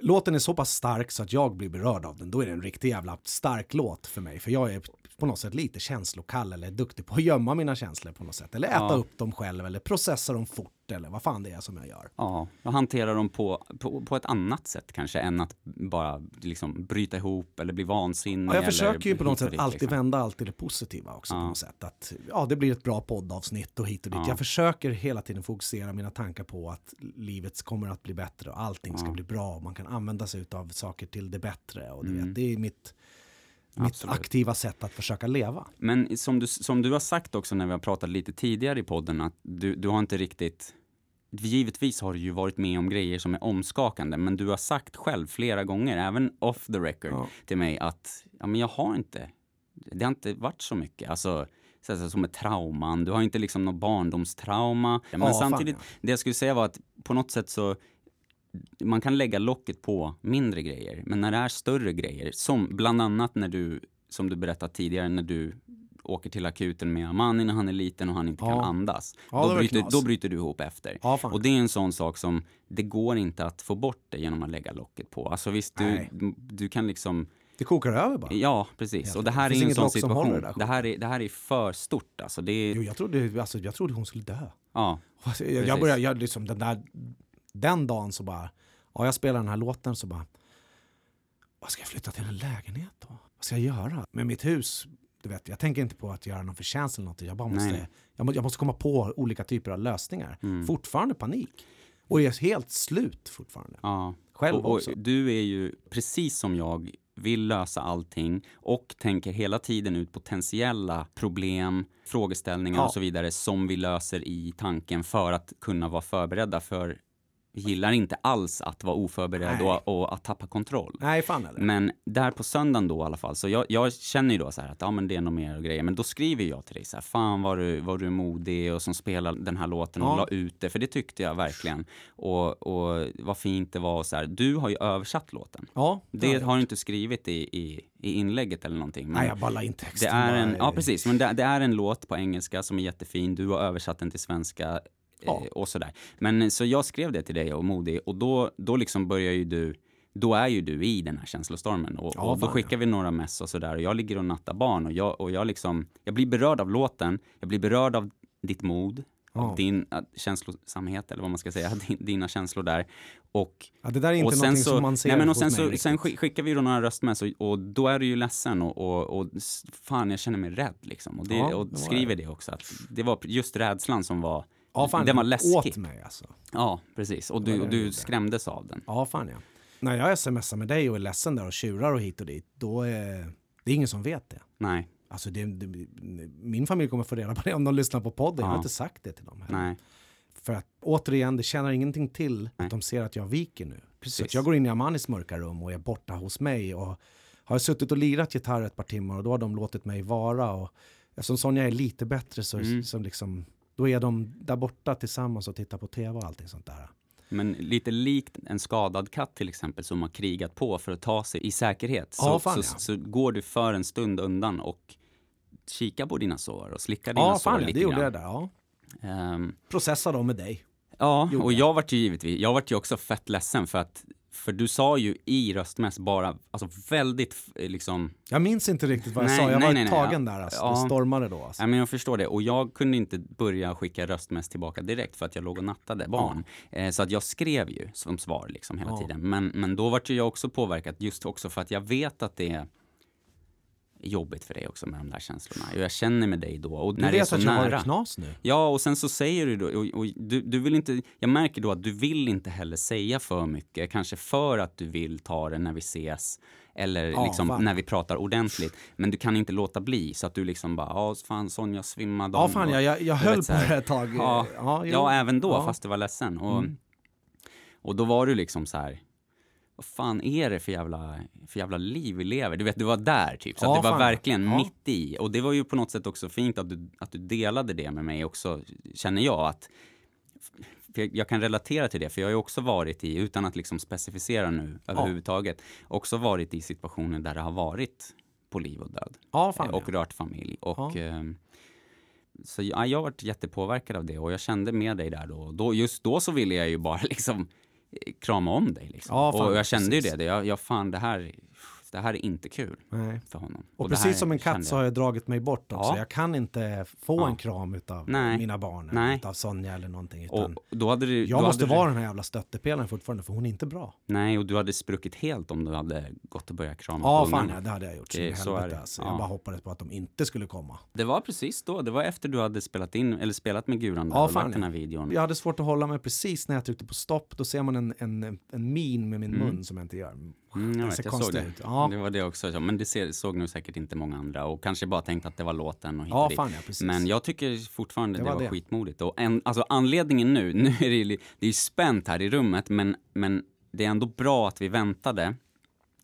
låten är så pass stark så att jag blir berörd av den. Då är det en riktig jävla stark låt för mig. För jag är på något sätt lite känslokall eller duktig på att gömma mina känslor på något sätt. Eller äta Ja. upp dem själv eller processa dem fort eller vad fan det är som jag gör. Ja, och hantera dem på, på, på ett annat sätt kanske än att bara liksom bryta ihop eller bli vansinnig. Ja, jag försöker ju på något sätt dit, alltid liksom. vända allt till det positiva också Ja. på något sätt. Att, ja, det blir ett bra poddavsnitt och hit och dit. Ja. Jag försöker hela tiden fokusera mina tankar på att livet kommer att bli bättre och allting ska bli bra. Man kan använda sig av saker till det bättre. Och du Mm. vet, det är mitt, mitt Absolut. aktiva sätt att försöka leva. Men som du, som du har sagt också när vi har pratat lite tidigare i podden att du, du har inte riktigt Givetvis har du ju varit med om grejer som är omskakande men du har sagt själv flera gånger, även off the record, Ja. till mig att ja, men jag har inte, det har inte varit så mycket. Alltså, så som ett trauman, du har inte liksom något barndomstrauma. Men Ja, fan, samtidigt, ja. det jag skulle säga var att på något sätt så man kan lägga locket på mindre grejer, men när det är större grejer, som bland annat när du, som du berättat tidigare, när du åker till akuten med Amani när han är liten och han inte kan Ja. andas. Ja, då, bryter, då bryter du ihop efter. Ja. Och det är en sån sak som, det går inte att få bort det genom att lägga locket på. Alltså visst, du, du kan liksom, Det kokar över bara. ja precis. Och det här Det är en sån situation. det Det här, är, det här är för stort alltså. Det är, Jo, jag, trodde, alltså, jag trodde hon skulle dö. ja, Alltså, Jag, jag började, jag, liksom, den, där, den dagen så bara, ja jag spelar den här låten så bara, vad ska jag flytta till en lägenhet då? Vad ska jag göra? Med mitt hus, du vet, jag tänker inte på att göra någon förtjänst eller något. Jag bara måste, Nej. jag, må, jag måste komma på olika typer av lösningar. Mm. Fortfarande panik. Och är helt slut fortfarande. Ja. Själv och, och också. Du är ju precis som jag, vill lösa allting och tänker hela tiden ut potentiella problem, frågeställningar Ja. och så vidare som vi löser i tanken för att kunna vara förberedda för gillar inte alls att vara oförberedd och, och att tappa kontroll. Nej, fan eller? Men där på söndagen då i alla fall, så jag, jag känner ju då så här att ja men det är nog mer och grejer. Men då skriver jag till dig så här, fan vad du, vad du är modig och som spelar den här låten och Ja. la ut det, för det tyckte jag verkligen. Och, och vad fint det var och så här. Du har ju översatt låten. Ja, Det ja, har du inte skrivit i, i, i inlägget eller någonting. Men Nej, jag bara la in det texten. är bara en, ja precis, men det, det är en låt på engelska som är jättefin. Du har översatt den till svenska Ja. eh, och sådär. Men så jag skrev det till dig och Modig och då, då liksom börjar ju du då är ju du i den här känslostormen och, Ja, och då fan, skickar vi några mess och sådär och jag ligger och nattar barn och jag, och jag liksom, jag blir berörd av låten, jag blir berörd av ditt mod, av din äh, känslosamhet eller vad man ska säga, *laughs* din, dina känslor där. Och Ja, det där är inte och sen så, som man ser nej, men och sen, så, sen skick- skickar vi då några röstmess och, och då är du ju ledsen och, och, och fan jag känner mig rädd liksom. Och, det, Ja, och det skriver det också. Att det var just rädslan som var, Ja, fan, den var läskig. åt mig alltså. Ja, precis. Och du, du skrämdes av den. Ja, fan ja. När jag smsar med dig och är ledsen där och tjurar och hit och dit, då är det är ingen som vet det. Nej, Alltså det, det, min familj kommer få reda på det om de lyssnar på podden. Jag har Ja. inte sagt det till dem. heller. nej. För att återigen, det tjänar ingenting till Nej. att de ser att jag viker nu. Så Precis. att jag går in i Amanis mörka rum och är borta hos mig och har suttit och lirat gitarr ett par timmar och då har de låtit mig vara. Och eftersom Sonja är lite bättre så, Mm. så liksom, då är de där borta tillsammans och tittar på tv och allting sånt där. Men lite likt en skadad katt till exempel som har krigat på för att ta sig i säkerhet. Så, Ja, fan, så, ja. så går du för en stund undan och kikar på dina sår och slickar dina Ja, sår fan lite det gjorde grann. jag där. Ja. Ehm, Processa dem med dig. Ja, och jag. jag vart ju givetvis, jag vart ju också fett ledsen för att för du sa ju i röstmäss bara, alltså väldigt eh, liksom, Jag minns inte riktigt vad jag Nej, sa. Jag nej, var nej, tagen ja. där alltså. Ja. Det stormade då alltså. ja men jag förstår det och jag kunde inte börja skicka röstmäss tillbaka direkt för att jag låg och nattade barn. Eh, så att jag skrev ju som svar liksom hela Ja. tiden. Men, men då vart ju jag också påverkad just också för att jag vet att det är jobbigt för dig också med de där känslorna. Och jag känner med dig då och Du när det är vet så att jag har nära. ett knas nu. Ja, och sen så säger du då, och, och du, du vill inte, jag märker då att du vill inte heller säga för mycket, kanske för att du vill ta det när vi ses eller Ja, liksom fan. när vi pratar ordentligt. Men du kan inte låta bli så att du liksom bara, ja fan Sonja svimmade Ja, fan och- jag, jag, jag höll vet på det ett tag. Ja, ja, ja, även då, fast du var ledsen. Och, Mm. och då var du liksom så här, vad fan är det för jävla, för jävla liv vi lever? Du vet, du var där typ. Så Ja, det var fan. verkligen Ja. mitt i. Och det var ju på något sätt också fint att du, att du delade det med mig också, känner jag. att jag, kan relatera till det, för jag har ju också varit i, utan att liksom specificera nu överhuvudtaget, också varit i situationer där det har varit på liv och död. Ja, fan Eh, och rört familj. Och, ehm, så ja, jag har varit jättepåverkad av det och jag kände med dig där då. då. Just då så ville jag ju bara *laughs* liksom eh, krama om dig. Liksom. Ja, fan, och jag kände precis. ju det. Jag, jag fan, det här, det här är inte kul Nej. för honom. Och, här precis som en katt så har jag dragit mig bort också. Ja. Jag kan inte få Ja. en kram utav Nej. mina barn, Nej. utav Sonja eller någonting. Utan Och då hade du, jag då måste hade vara Du, den här jävla stöttepelaren fortfarande, för hon är inte bra. nej, och du hade spruckit helt om du hade gått och börjat krama Ja, fan ja, det hade jag gjort. Det- så är det. alltså. Ja. Jag bara hoppades på att de inte skulle komma. Det var precis då. Det var efter du hade spelat in, eller spelat med Guran där Ja, och fan, lagt den här videon. Jag hade svårt att hålla mig precis när jag tryckte på stopp. Då ser man en, en, en min med min Mm. mun som jag inte gör. Mm, jag vet, jag såg det. Ja. Det var det också. Men det ser, såg nog säkert inte många andra och kanske bara tänkt att det var låten och Ja, fan ja, precis. Men jag tycker fortfarande Det det, var det. skitmodigt. Och en, alltså anledningen nu, *laughs* nu är det ju det är spänt här i rummet, men, men det är ändå bra att vi väntade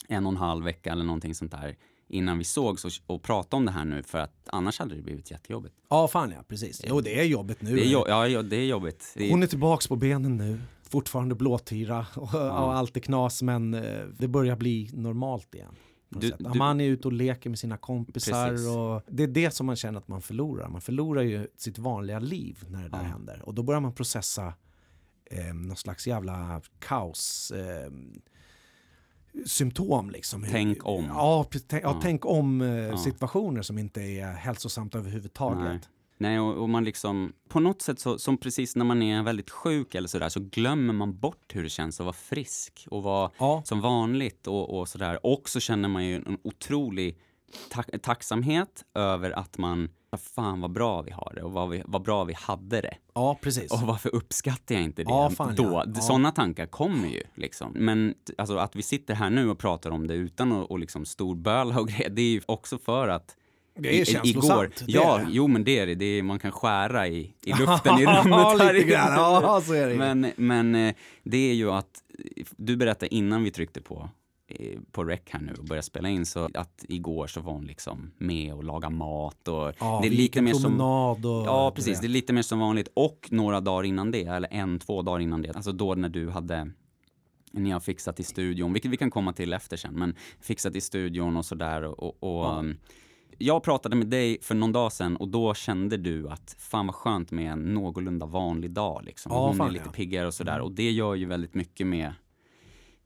en och en halv vecka eller någonting sånt där innan vi sågs och, och pratade om det här nu för att annars hade det blivit jättejobbigt. Ja, fan ja, precis. Jo, det är jobbigt nu. Det är, jo, ja, ja, det är jobbigt. Det är, Hon är tillbaks på benen nu. Fortfarande blåtira *laughs* och, och allt är knas, men eh, det börjar bli normalt igen. Du- du- Amani är ute och leker med sina kompisar Precis. och det är det som man känner att man förlorar. Man förlorar ju sitt vanliga liv när det där Ja. händer. Och då börjar man processa eh, någon slags jävla kaos. Eh, symptom liksom. Tänk om. Ja, ja. Ja. tänk om eh, situationer som inte är hälsosamt överhuvudtaget. Nej. Nej, och, och man liksom, på något sätt så, som precis när man är väldigt sjuk eller sådär, så glömmer man bort hur det känns att vara frisk och vara Ja. som vanligt och, och sådär. Och så känner man ju en otrolig ta tacksamhet över att man, fan vad bra vi har det och vad, vi, vad bra vi hade det. Ja, precis. Och varför uppskattar jag inte det Ja, fan, då? ja. Sådana tankar kommer ju liksom. Men alltså, att vi sitter här nu och pratar om det utan att och liksom storböla och *laughs* grejer, det är ju också för att Det är känslosamt, det ja, det. jo men det är det. det är, man kan skära i, i *laughs* luften i rummet Ja, här lite grann. Ja, så är det. Men, men eh, det är ju att, du berättade innan vi tryckte på eh, på rec här nu och började spela in så att igår så var hon liksom med och laga mat och Ja, det är lite mer som och... Ja, precis. vet. Det är lite mer som vanligt. Och några dagar innan det, eller en, två dagar innan det, alltså då när du hade ni har fixat i studion, vilket vi kan komma till efter sen, men fixat i studion och sådär och, och, och um, jag pratade med dig för någon dag sedan och då kände du att fan vad skönt med en någorlunda vanlig dag liksom. Ja, Hon fan, är lite ja. piggare och sådär och det gör ju väldigt mycket med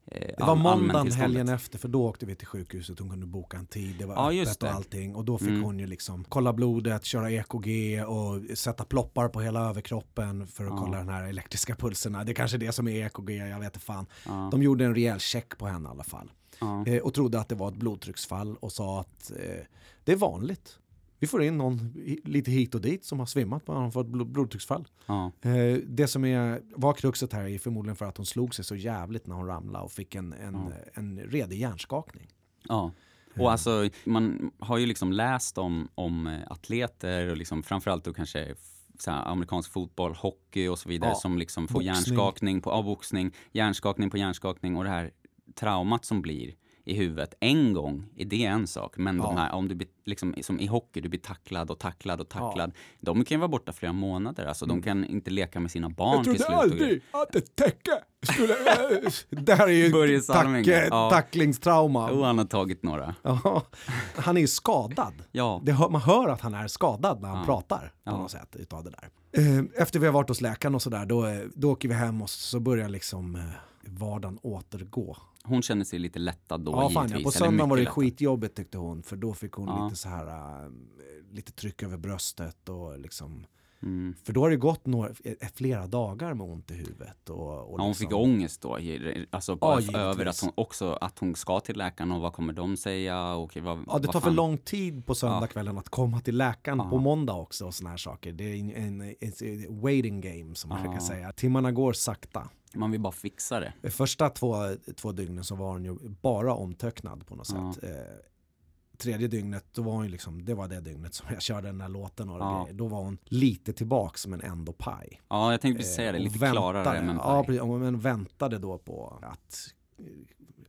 eh, Det var måndagen helgen efter för då åkte vi till sjukhuset, hon kunde boka en tid, det var Ja, öppet och allting. Och då fick Mm. hon ju liksom kolla blodet, köra EKG och sätta ploppar på hela överkroppen för att Ja. kolla den här elektriska pulserna. Det är kanske är det som är EKG, jag vet inte fan. Ja, De gjorde en rejäl check på henne i alla fall. Ja. Eh, och trodde att det var ett blodtrycksfall och sa att eh, det är vanligt. Vi får in någon lite hit och dit som har svimmat bara har fått blod- blodtrycksfall. ja. Eh, det som är, var kruxet här är förmodligen för att hon slog sig så jävligt när hon ramlade och fick en, en, Ja. en redig hjärnskakning. Ja. Och alltså, man har ju liksom läst om, om eh, atleter och liksom framförallt då kanske här, amerikansk fotboll, hockey och så vidare Ja, som liksom får boxning. hjärnskakning på, ja, boxning, hjärnskakning på hjärnskakning och det här traumat som blir i huvudet en gång är det en sak, men Ja. de här, om du blir, liksom, som i hockey, du blir tacklad och tacklad och tacklad. De kan ju vara borta flera månader, alltså de kan inte leka med sina barn till slut. och grejer. att ett täcke skulle... *laughs* det här är ju tack, ja. tacklingstrauma. Och han har tagit några. Ja, han är ju skadad. Ja. Det hör, man hör att han är skadad när han Ja. pratar på Ja. något sätt utav det där. Eh, Efter vi har varit hos läkaren och sådär, då, eh, då åker vi hem och så börjar liksom eh, vardagen återgå. Hon känner sig lite lättad då Ja, fan, ja. På söndagen var det lättad. skitjobbigt tyckte hon, för då fick hon Ja. lite så här, äh, lite tryck över bröstet och liksom, Mm. för då har det gått några, eh, flera dagar med ont i huvudet. Och, och Ja, hon liksom, fick ångest då, alltså Ja, över att hon också att hon ska till läkaren och vad kommer de säga? Och, vad, Ja, det tar för lång tid på söndagskvällen att komma till läkaren Ja. på måndag också och såna här saker. Det är en, en, en waiting game som man Ja. brukar säga. Timmarna går sakta. Man vill bara fixa det. De första två, två dygnen så var hon ju bara omtöcknad på något Ja. sätt. Eh, tredje dygnet, då var hon ju liksom, det var det dygnet som jag körde den här låten och Ja. Då var hon lite tillbaks men ändå paj. Ja, jag tänkte Eh, precis säga det, lite väntade- klarare men ja, paj. precis, och men väntade då på att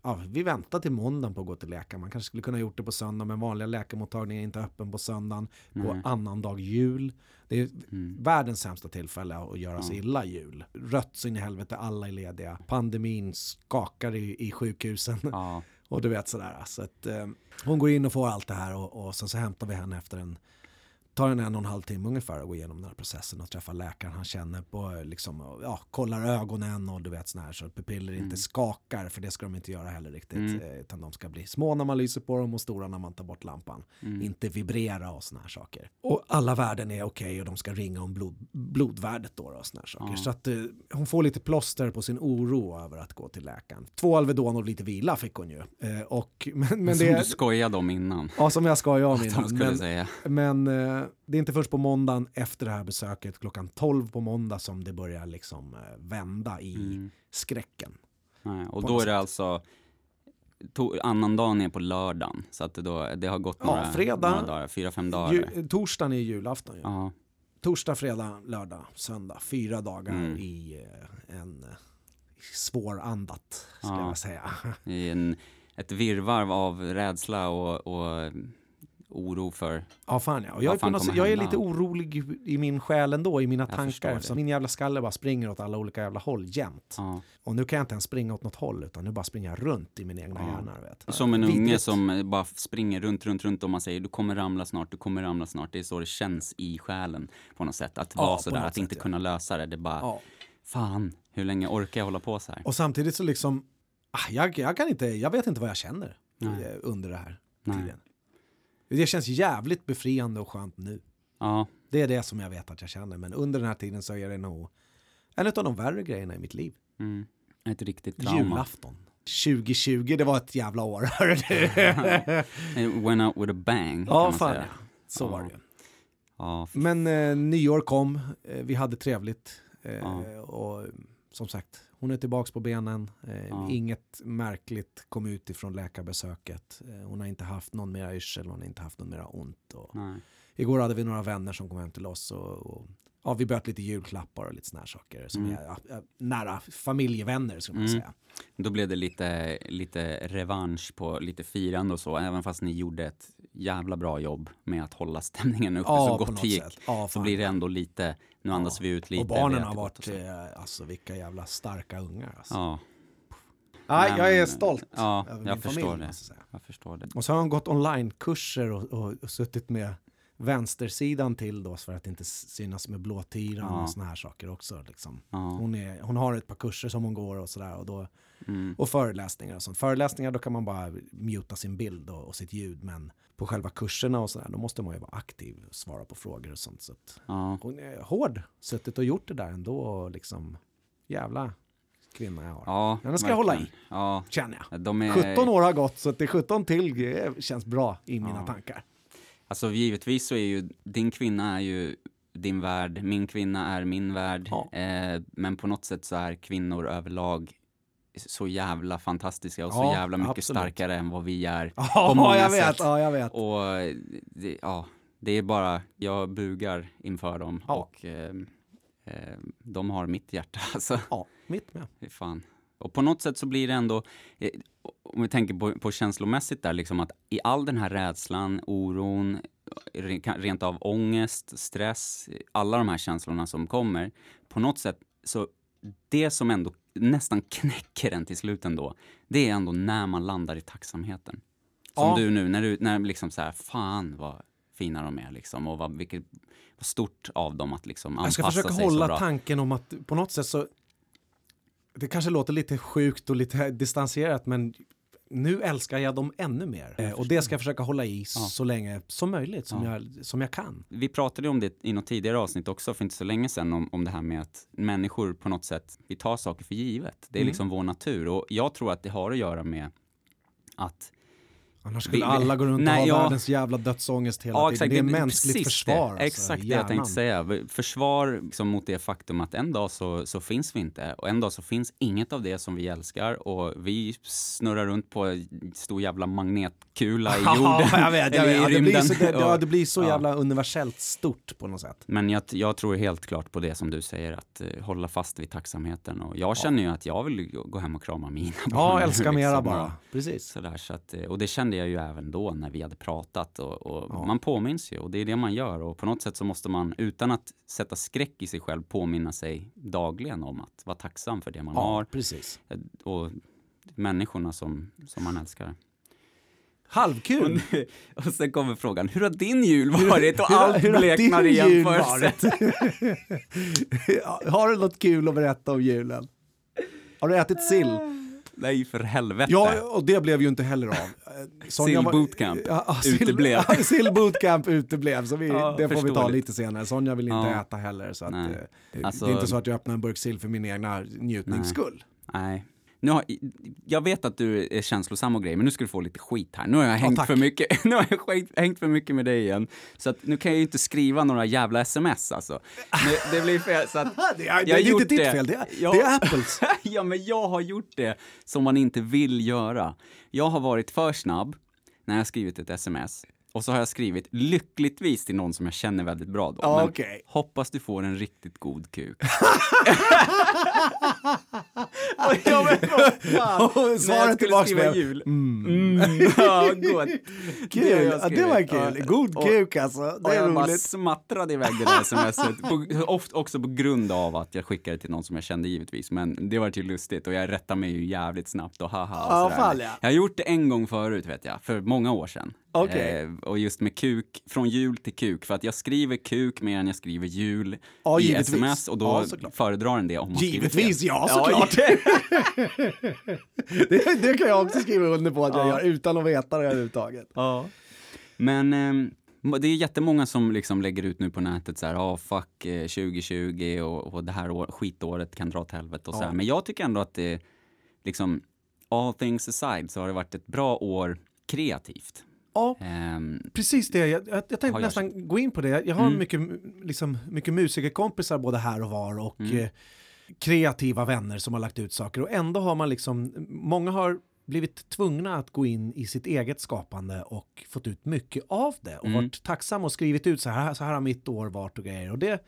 Ja, vi väntar till måndagen på att gå till läkaren. Man kanske skulle kunna gjort det på söndag men vanliga läkarmottagningar är inte öppen på söndagen. På Nej. annandag jul. Det är Mm. världens sämsta tillfälle att göra sig illa jul. Rött så in i helvete, alla är lediga. Pandemin skakar i, i sjukhusen. *laughs* Och du vet sådär. Så att, eh, hon går in och får allt det här och, och sen så hämtar vi henne efter en tar en en och en halv timme ungefär att gå igenom den här processen och träffa läkaren. Han känner på, liksom, ja, kollar ögonen och du vet sådär så att pupiller Mm. inte skakar för det ska de inte göra heller riktigt. Mm. Eh, Utan de ska bli små när man lyser på dem och stora när man tar bort lampan. mm. Inte vibrera och såna här saker. Och alla värden är okej och de ska ringa om blod, blodvärdet då, då och såna här saker. Ja. Så att eh, hon får lite plåster på sin oro över att gå till läkaren. Två Alvedon och lite vila fick hon ju. Eh, och, men, men Som det, du skojade om innan. ja, som jag ska jag om innan. Men, säga. men eh, det är inte först på måndagen efter det här besöket klockan 12 på måndag som det börjar liksom eh, vända i Mm. skräcken. Nej, och då är det alltså to, annan dagen är på lördagen. Så att det, då, det har gått Ja, några, fredag. några dagar, fyra, fem dagar. Ju, torsdagen är julafton ju. Ja, Torsdag, fredag, lördag, söndag. Fyra dagar Mm. i eh, en eh, svårandat, skulle Ja. jag säga. *laughs* i en, ett virrvarr av rädsla och, och oro för... Ja, fan ja. Och jag, är fan något sätt, kommer jag är lite orolig i min själ ändå, i mina Jag tankar. Eftersom min jävla skalle bara springer åt alla olika jävla håll jämt. Ja. Och nu kan jag inte ens springa åt något håll, utan nu bara springer jag runt i min egna Ja. hjärna. Vet. Som en unge Vidrigt. som bara springer runt, runt, runt och man säger du kommer ramla snart, du kommer ramla snart. Det är så det känns i själen på något sätt. Att Ja, vara på sådär, något att inte sätt, ja. kunna lösa det. Det är bara, Ja. fan, hur länge orkar jag hålla på så här? Och samtidigt så liksom, ah, jag, jag kan inte, jag vet inte vad jag känner Nej. eh, under det här Nej. tiden. Det känns jävligt befriande och skönt nu. Ja, Det är det som jag vet att jag känner, men under den här tiden så är det nog en av de värre grejerna i mitt liv. mm. ett riktigt trauma. Julafton. 2020, det var ett jävla år. *laughs* *laughs* It went out with a bang, ja, fan säga. ja. Så Ja. var det ju. Ja, Men eh, nyår kom, eh, vi hade trevligt. Eh. Och som sagt, hon är tillbaks på benen. Eh, Ja. Inget märkligt kom ut ifrån läkarbesöket. Eh, hon har inte haft någon mera yrsel, hon har inte haft någon mera ont. Och nej. igår hade vi några vänner som kom hem till oss. Och, och, ja, vi böt lite julklappar och lite såna här saker. Som Mm. är ja, ja, nära familjevänner skulle man Mm. säga. Då blev det lite, lite revansch på lite firande och så, även fast ni gjorde ett jävla bra jobb med att hålla stämningen uppe så på gott det gick. Ja, Så blir det ändå lite, nu andas Ja. vi ut lite. och barnen har gott varit, så. eh, alltså vilka jävla starka ungar. Alltså. Ja, Nej, Men- jag är stolt ja, över jag min förstår familj. det. jag säga. jag förstår det. Och så har hon gått online-kurser och, och, och suttit med vänstersidan till då för att inte synas med blåtiran Ja. och såna här saker också. Liksom. Ja. Hon, är, hon har ett par kurser som hon går och sådär och, då, Mm. och föreläsningar och sånt. Föreläsningar då kan man bara muta sin bild och, och sitt ljud men på själva kurserna och sådär då måste man ju vara aktiv och svara på frågor och sånt. Så Ja. hon är hård, suttit och gjort det där ändå och liksom jävla kvinna jag har. Ja, den ska jag hålla verkligen. Ja, Känner jag. är... 17 år har gått så att det är 17 till känns bra i mina Ja. tankar. Alltså givetvis så är ju, din kvinna är ju din värld, min kvinna är min värld. Ja. Eh, men på något sätt så är kvinnor överlag så jävla fantastiska och så Ja, jävla mycket absolut. starkare än vad vi är. *laughs* Ja, på många jag vet. sätt. Ja, jag vet. Och det, ja, det är bara, jag bugar inför dem och eh, eh, de har mitt hjärta *laughs* alltså. Ja, mitt med. Fan. Och på något sätt så blir det ändå, eh, om vi tänker på, på känslomässigt där, liksom att i all den här rädslan, oron, rent av ångest, stress, alla de här känslorna som kommer, på något sätt så det som ändå nästan knäcker en till slut ändå, det är ändå när man landar i tacksamheten. Som Ja. du nu, när du när liksom så här, fan vad fina de är liksom och vad, vilket, vad stort av dem att liksom Jag anpassa ska försöka sig så hålla bra. tanken om att på något sätt så det kanske låter lite sjukt och lite distanserat men nu älskar jag dem ännu mer. Eh, Och det ska jag försöka hålla i Ja. så länge som möjligt, som, Ja. jag, som jag kan. Vi pratade om det i något tidigare avsnitt också för inte så länge sedan om, om det här med att människor på något sätt, vi tar saker för givet. Det är Mm. liksom vår natur och jag tror att det har att göra med att Annars skulle Vi- alla gå runt Nej, och ha ja. världens jävla dödsångest hela tiden. Det är mänskligt försvar. Det. alltså, Exakt det hjärnan. jag tänkte säga. Försvar liksom, mot det faktum att en dag så, så finns vi inte och en dag så finns inget av det som vi älskar och vi snurrar runt på en stor jävla magnetkula i jorden. *laughs* Ja, jag vet. Jag vet. Ja, det, blir så, det, ja, det blir så Ja. jävla universellt stort på något sätt. Men jag, jag tror helt klart på det som du säger, att eh, hålla fast vid tacksamheten. Och jag känner ju att jag vill gå hem och krama mina barn. Ja, älska mera liksom, bara. Precis. Sådär, så att, eh, och det kände jag ju även då när vi hade pratat. Och, och Ja. Man påminns ju och det är det man gör. Och på något sätt så måste man, utan att sätta skräck i sig själv, påminna sig dagligen om att vara tacksam för det man Ja, har. precis. eh, Och människorna som, som man älskar. Halvkul! Och, *laughs* och sen kommer frågan, hur har din jul varit? Och Hur- allt hur har bleknar i jämförelse. *laughs* Har du något kul att berätta om julen? Har du ätit sill? Nej, för helvete. Ja, och det blev ju inte heller av. Eh, Sonja var- Ja, sill- uteblev. *laughs* Ja, Sill-bootcamp uteblev, så vi, Ja, det får vi ta lite senare. Sonja vill inte Ja. äta heller, så att, Alltså- det är inte så att jag öppnar en burk sill för min egna njutnings skull. Nej. Nu har, jag vet att du är känslosam och grejer, men nu ska du få lite skit här. Nu har jag hängt, tack. för, mycket, *laughs* nu har jag hängt för mycket med dig igen. Så att nu kan jag ju inte skriva några jävla sms alltså. Det, det blir fel. Så att, *laughs* Det är, det Jag är inte ditt det. fel, det är, Ja. det är Apples. *laughs* ja, men jag har gjort det som man inte vill göra. Jag har varit för snabb när jag skrivit ett sms. Och så har jag skrivit lyckligtvis till någon som jag känner väldigt bra då. Ja, Men hoppas du får en riktigt god kuk. *laughs* ja, men vad. *laughs* Och svaret tillbaks blev, jul. Mm. *laughs* Ja, gott. Kul, Det det var kul. God Och- kuk alltså. Och Det är jag bara roligt. smattrade iväg det där smset. På, oft också på grund av att jag skickade till någon som jag kände givetvis. Men det var ju lustigt och jag rättade mig ju jävligt snabbt och haha och Ja, sådär. fan, ja. Jag har gjort det en gång förut vet jag, för många år sedan. Okej. Eh, och just med kuk, från jul till kuk. För att jag skriver kuk mer än jag skriver jul Ja, i givetvis. sms och då Ja, föredrar den det om man Givetvis, ja såklart. *laughs* det, det kan jag också skriva under på att jag Ja. gör utan att veta det överhuvudtaget. Ja. Men ehm, det är jättemånga som liksom lägger ut nu på nätet så här, ja fuck eh, 2020 och, och det här år, skitåret kan dra åt helvete och så Ja. här. Men jag tycker ändå att det liksom all things aside så har det varit ett bra år kreativt. Ja, Ehm, precis det. Jag, jag, jag tänkte Har jag nästan gå in på det. Jag har Mm. mycket, liksom, mycket musikerkompisar både här och var och Mm. eh, kreativa vänner som har lagt ut saker och ändå har man liksom, många har blivit tvungna att gå in i sitt eget skapande och fått ut mycket av det och Mm. varit tacksam och skrivit ut så här, så här har mitt år varit och grejer och det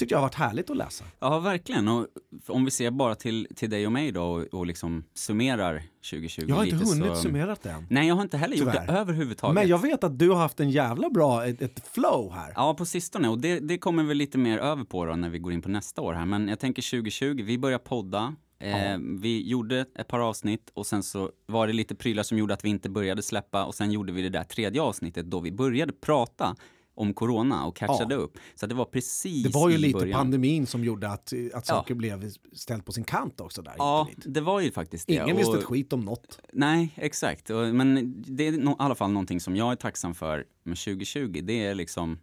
tycker jag har varit härligt att läsa. Ja, verkligen. Och om vi ser bara till, till dig och mig då och, och liksom summerar 2020 Jag har inte lite hunnit så... summera det än. Nej, jag har inte heller gjort Tyvärr. det överhuvudtaget. Men jag vet att du har haft en jävla bra, ett, ett flow här. Ja, på sistone. Och det, det kommer vi lite mer över på då när vi går in på nästa år här. Men jag tänker 2020, vi börjar podda. Eh. Vi gjorde ett par avsnitt och sen så var det lite prylar som gjorde att vi inte började släppa och sen gjorde vi det där tredje avsnittet då vi började prata om corona och catchade upp. Så det var precis Det var ju lite början. pandemin som gjorde att, att saker blev ställt på sin kant också där. Ja, det var ju faktiskt det. Ingen visste ett skit om något. Nej, exakt. Och- Men det är no- i alla fall någonting som jag är tacksam för med 2020. Det är liksom,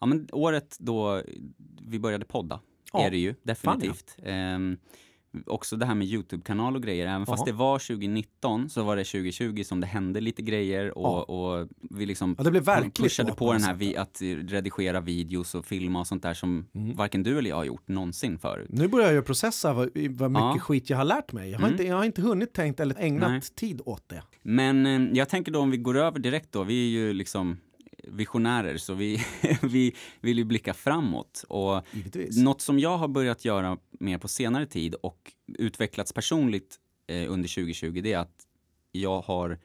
ja men året då vi började podda. Ja, är det ju, definitivt. Ehm, också det här med YouTube-kanal och grejer. Även fast Ja. det var 2019 så var det 2020 som det hände lite grejer och, Ja. och vi liksom Ja, det blev verkligt pushade på den här vi, att redigera videos och filma och sånt där som Mm. varken du eller jag har gjort någonsin förut. Nu börjar jag ju processa vad, vad mycket Ja. skit jag har lärt mig. Jag har, Mm. inte, jag har inte hunnit tänkt eller ägnat Nej. tid åt det. Men eh, jag tänker då om vi går över direkt då, vi är ju liksom visionärer så vi, *laughs* vi vill ju blicka framåt. Och Givetvis. något som jag har börjat göra mer på senare tid och utvecklats personligt eh, under 2020 det är att jag har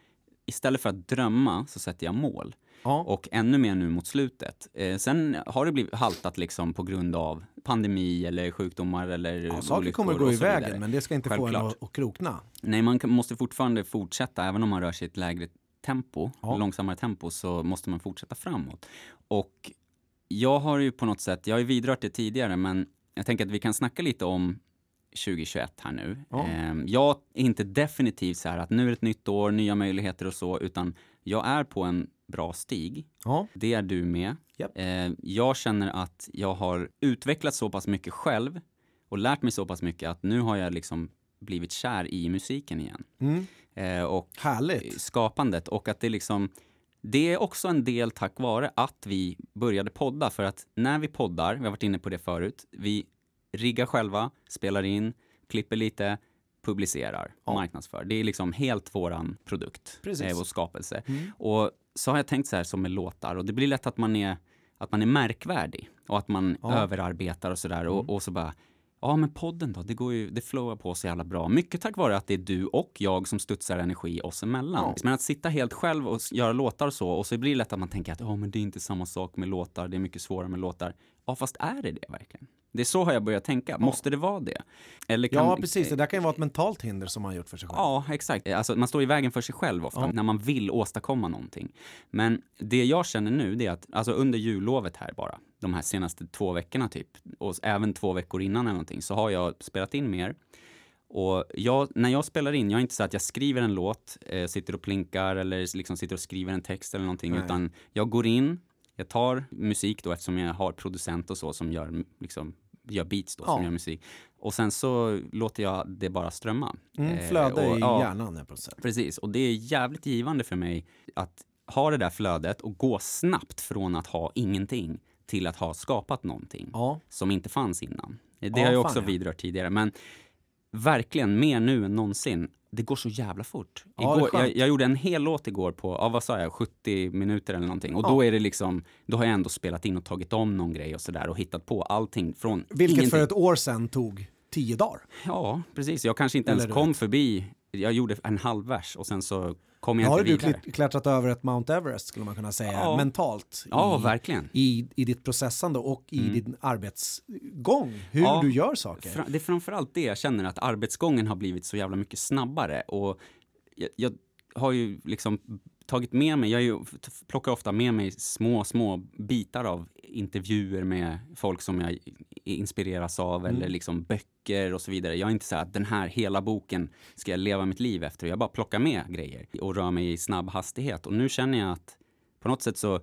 istället för att drömma så sätter jag mål. Ja. Och ännu mer nu mot slutet. Eh, sen har det blivit haltat liksom på grund av pandemi eller sjukdomar eller Ja, saker kommer gå och i vägen men det ska inte få en Självklart. att, att krokna. Nej, man kan, måste fortfarande fortsätta, även om man rör sig i ett lägre tempo, Ja. långsammare tempo, så måste man fortsätta framåt. Och jag har ju på något sätt, jag har ju vidrört det tidigare, men jag tänker att vi kan snacka lite om 2021 här nu. Ja. Ehm, Jag är inte definitivt så här att nu är det ett nytt år, nya möjligheter och så, utan jag är på en bra stig. Ja. Det är du med. Japp. Eh, jag känner att jag har utvecklat så pass mycket själv och lärt mig så pass mycket att nu har jag liksom blivit kär i musiken igen. Mm. Eh, och Härligt. skapandet och att det liksom det är också en del tack vare att vi började podda för att när vi poddar, vi har varit inne på det förut, vi riggar själva, spelar in, klipper lite, publicerar, Ja. marknadsför. Det är liksom helt våran produkt, Precis. eh, vår skapelse. Mm. Och så har jag tänkt så här som med låtar och det blir lätt att man är, att man är märkvärdig och att man Ja. Mm. överarbetar och sådär och, och så bara Ja men podden då, det går ju, det flowar på så jävla bra. Mycket tack vare att det är du och jag som studsar energi oss emellan. Ja. Men att sitta helt själv och göra låtar och så, och så blir det lätt att man tänker att ja men det är inte samma sak med låtar, det är mycket svårare med låtar. Ja fast är det det verkligen? Det är så har jag börjat tänka, måste det vara det? Eller kan, Ja, precis. Det där kan ju vara ett mentalt hinder som man har gjort för sig själv. Ja, exakt. Alltså, man står i vägen för sig själv ofta Ja. när man vill åstadkomma någonting. Men det jag känner nu det är att alltså under jullovet här bara, de här senaste två veckorna typ, och även två veckor innan eller någonting, så har jag spelat in mer. Och jag, när jag spelar in, jag är inte så att jag skriver en låt, eh, sitter och plinkar eller liksom sitter och skriver en text eller någonting, Nej. utan jag går in, jag tar musik då eftersom jag har producent och så som gör, liksom, gör beats då, Ja. som gör musik. Och sen så låter jag det bara strömma. Mm, Eh, flöde och- i ja. hjärnan på sätt. Precis, och det är jävligt givande för mig att ha det där flödet och gå snabbt från att ha ingenting till att ha skapat någonting Ja. som inte fanns innan. Det Ja, har jag fan, också ja. vidrört tidigare, men verkligen mer nu än någonsin. Det går så jävla fort. Ja, Igår, jag, skönt. jag gjorde en hel låt igår på, ja, vad sa jag, 70 minuter eller någonting. Och Ja. då är det liksom, då har jag ändå spelat in och tagit om någon grej och sådär och hittat på allting från Vilket ingenting. för ett år sedan tog tio dagar. Ja, precis. Jag kanske inte Eller ens kom förbi, jag gjorde en halv vers och sen så kom jag har inte du vidare. klit- klättrat över ett Mount Everest skulle man kunna säga, Ja. mentalt. Ja, i, verkligen. i, I ditt processande och i Mm. din arbetsgång. Hur Ja. du gör saker. Det är framförallt det jag känner att arbetsgången har blivit så jävla mycket snabbare och jag, jag har ju liksom tagit med mig, jag ju, plockar ofta med mig små, små bitar av intervjuer med folk som jag inspireras av Mm. eller liksom böcker och så vidare. Jag är inte så att den här hela boken ska jag leva mitt liv efter. Jag bara plockar med grejer och rör mig i snabb hastighet och nu känner jag att på något sätt så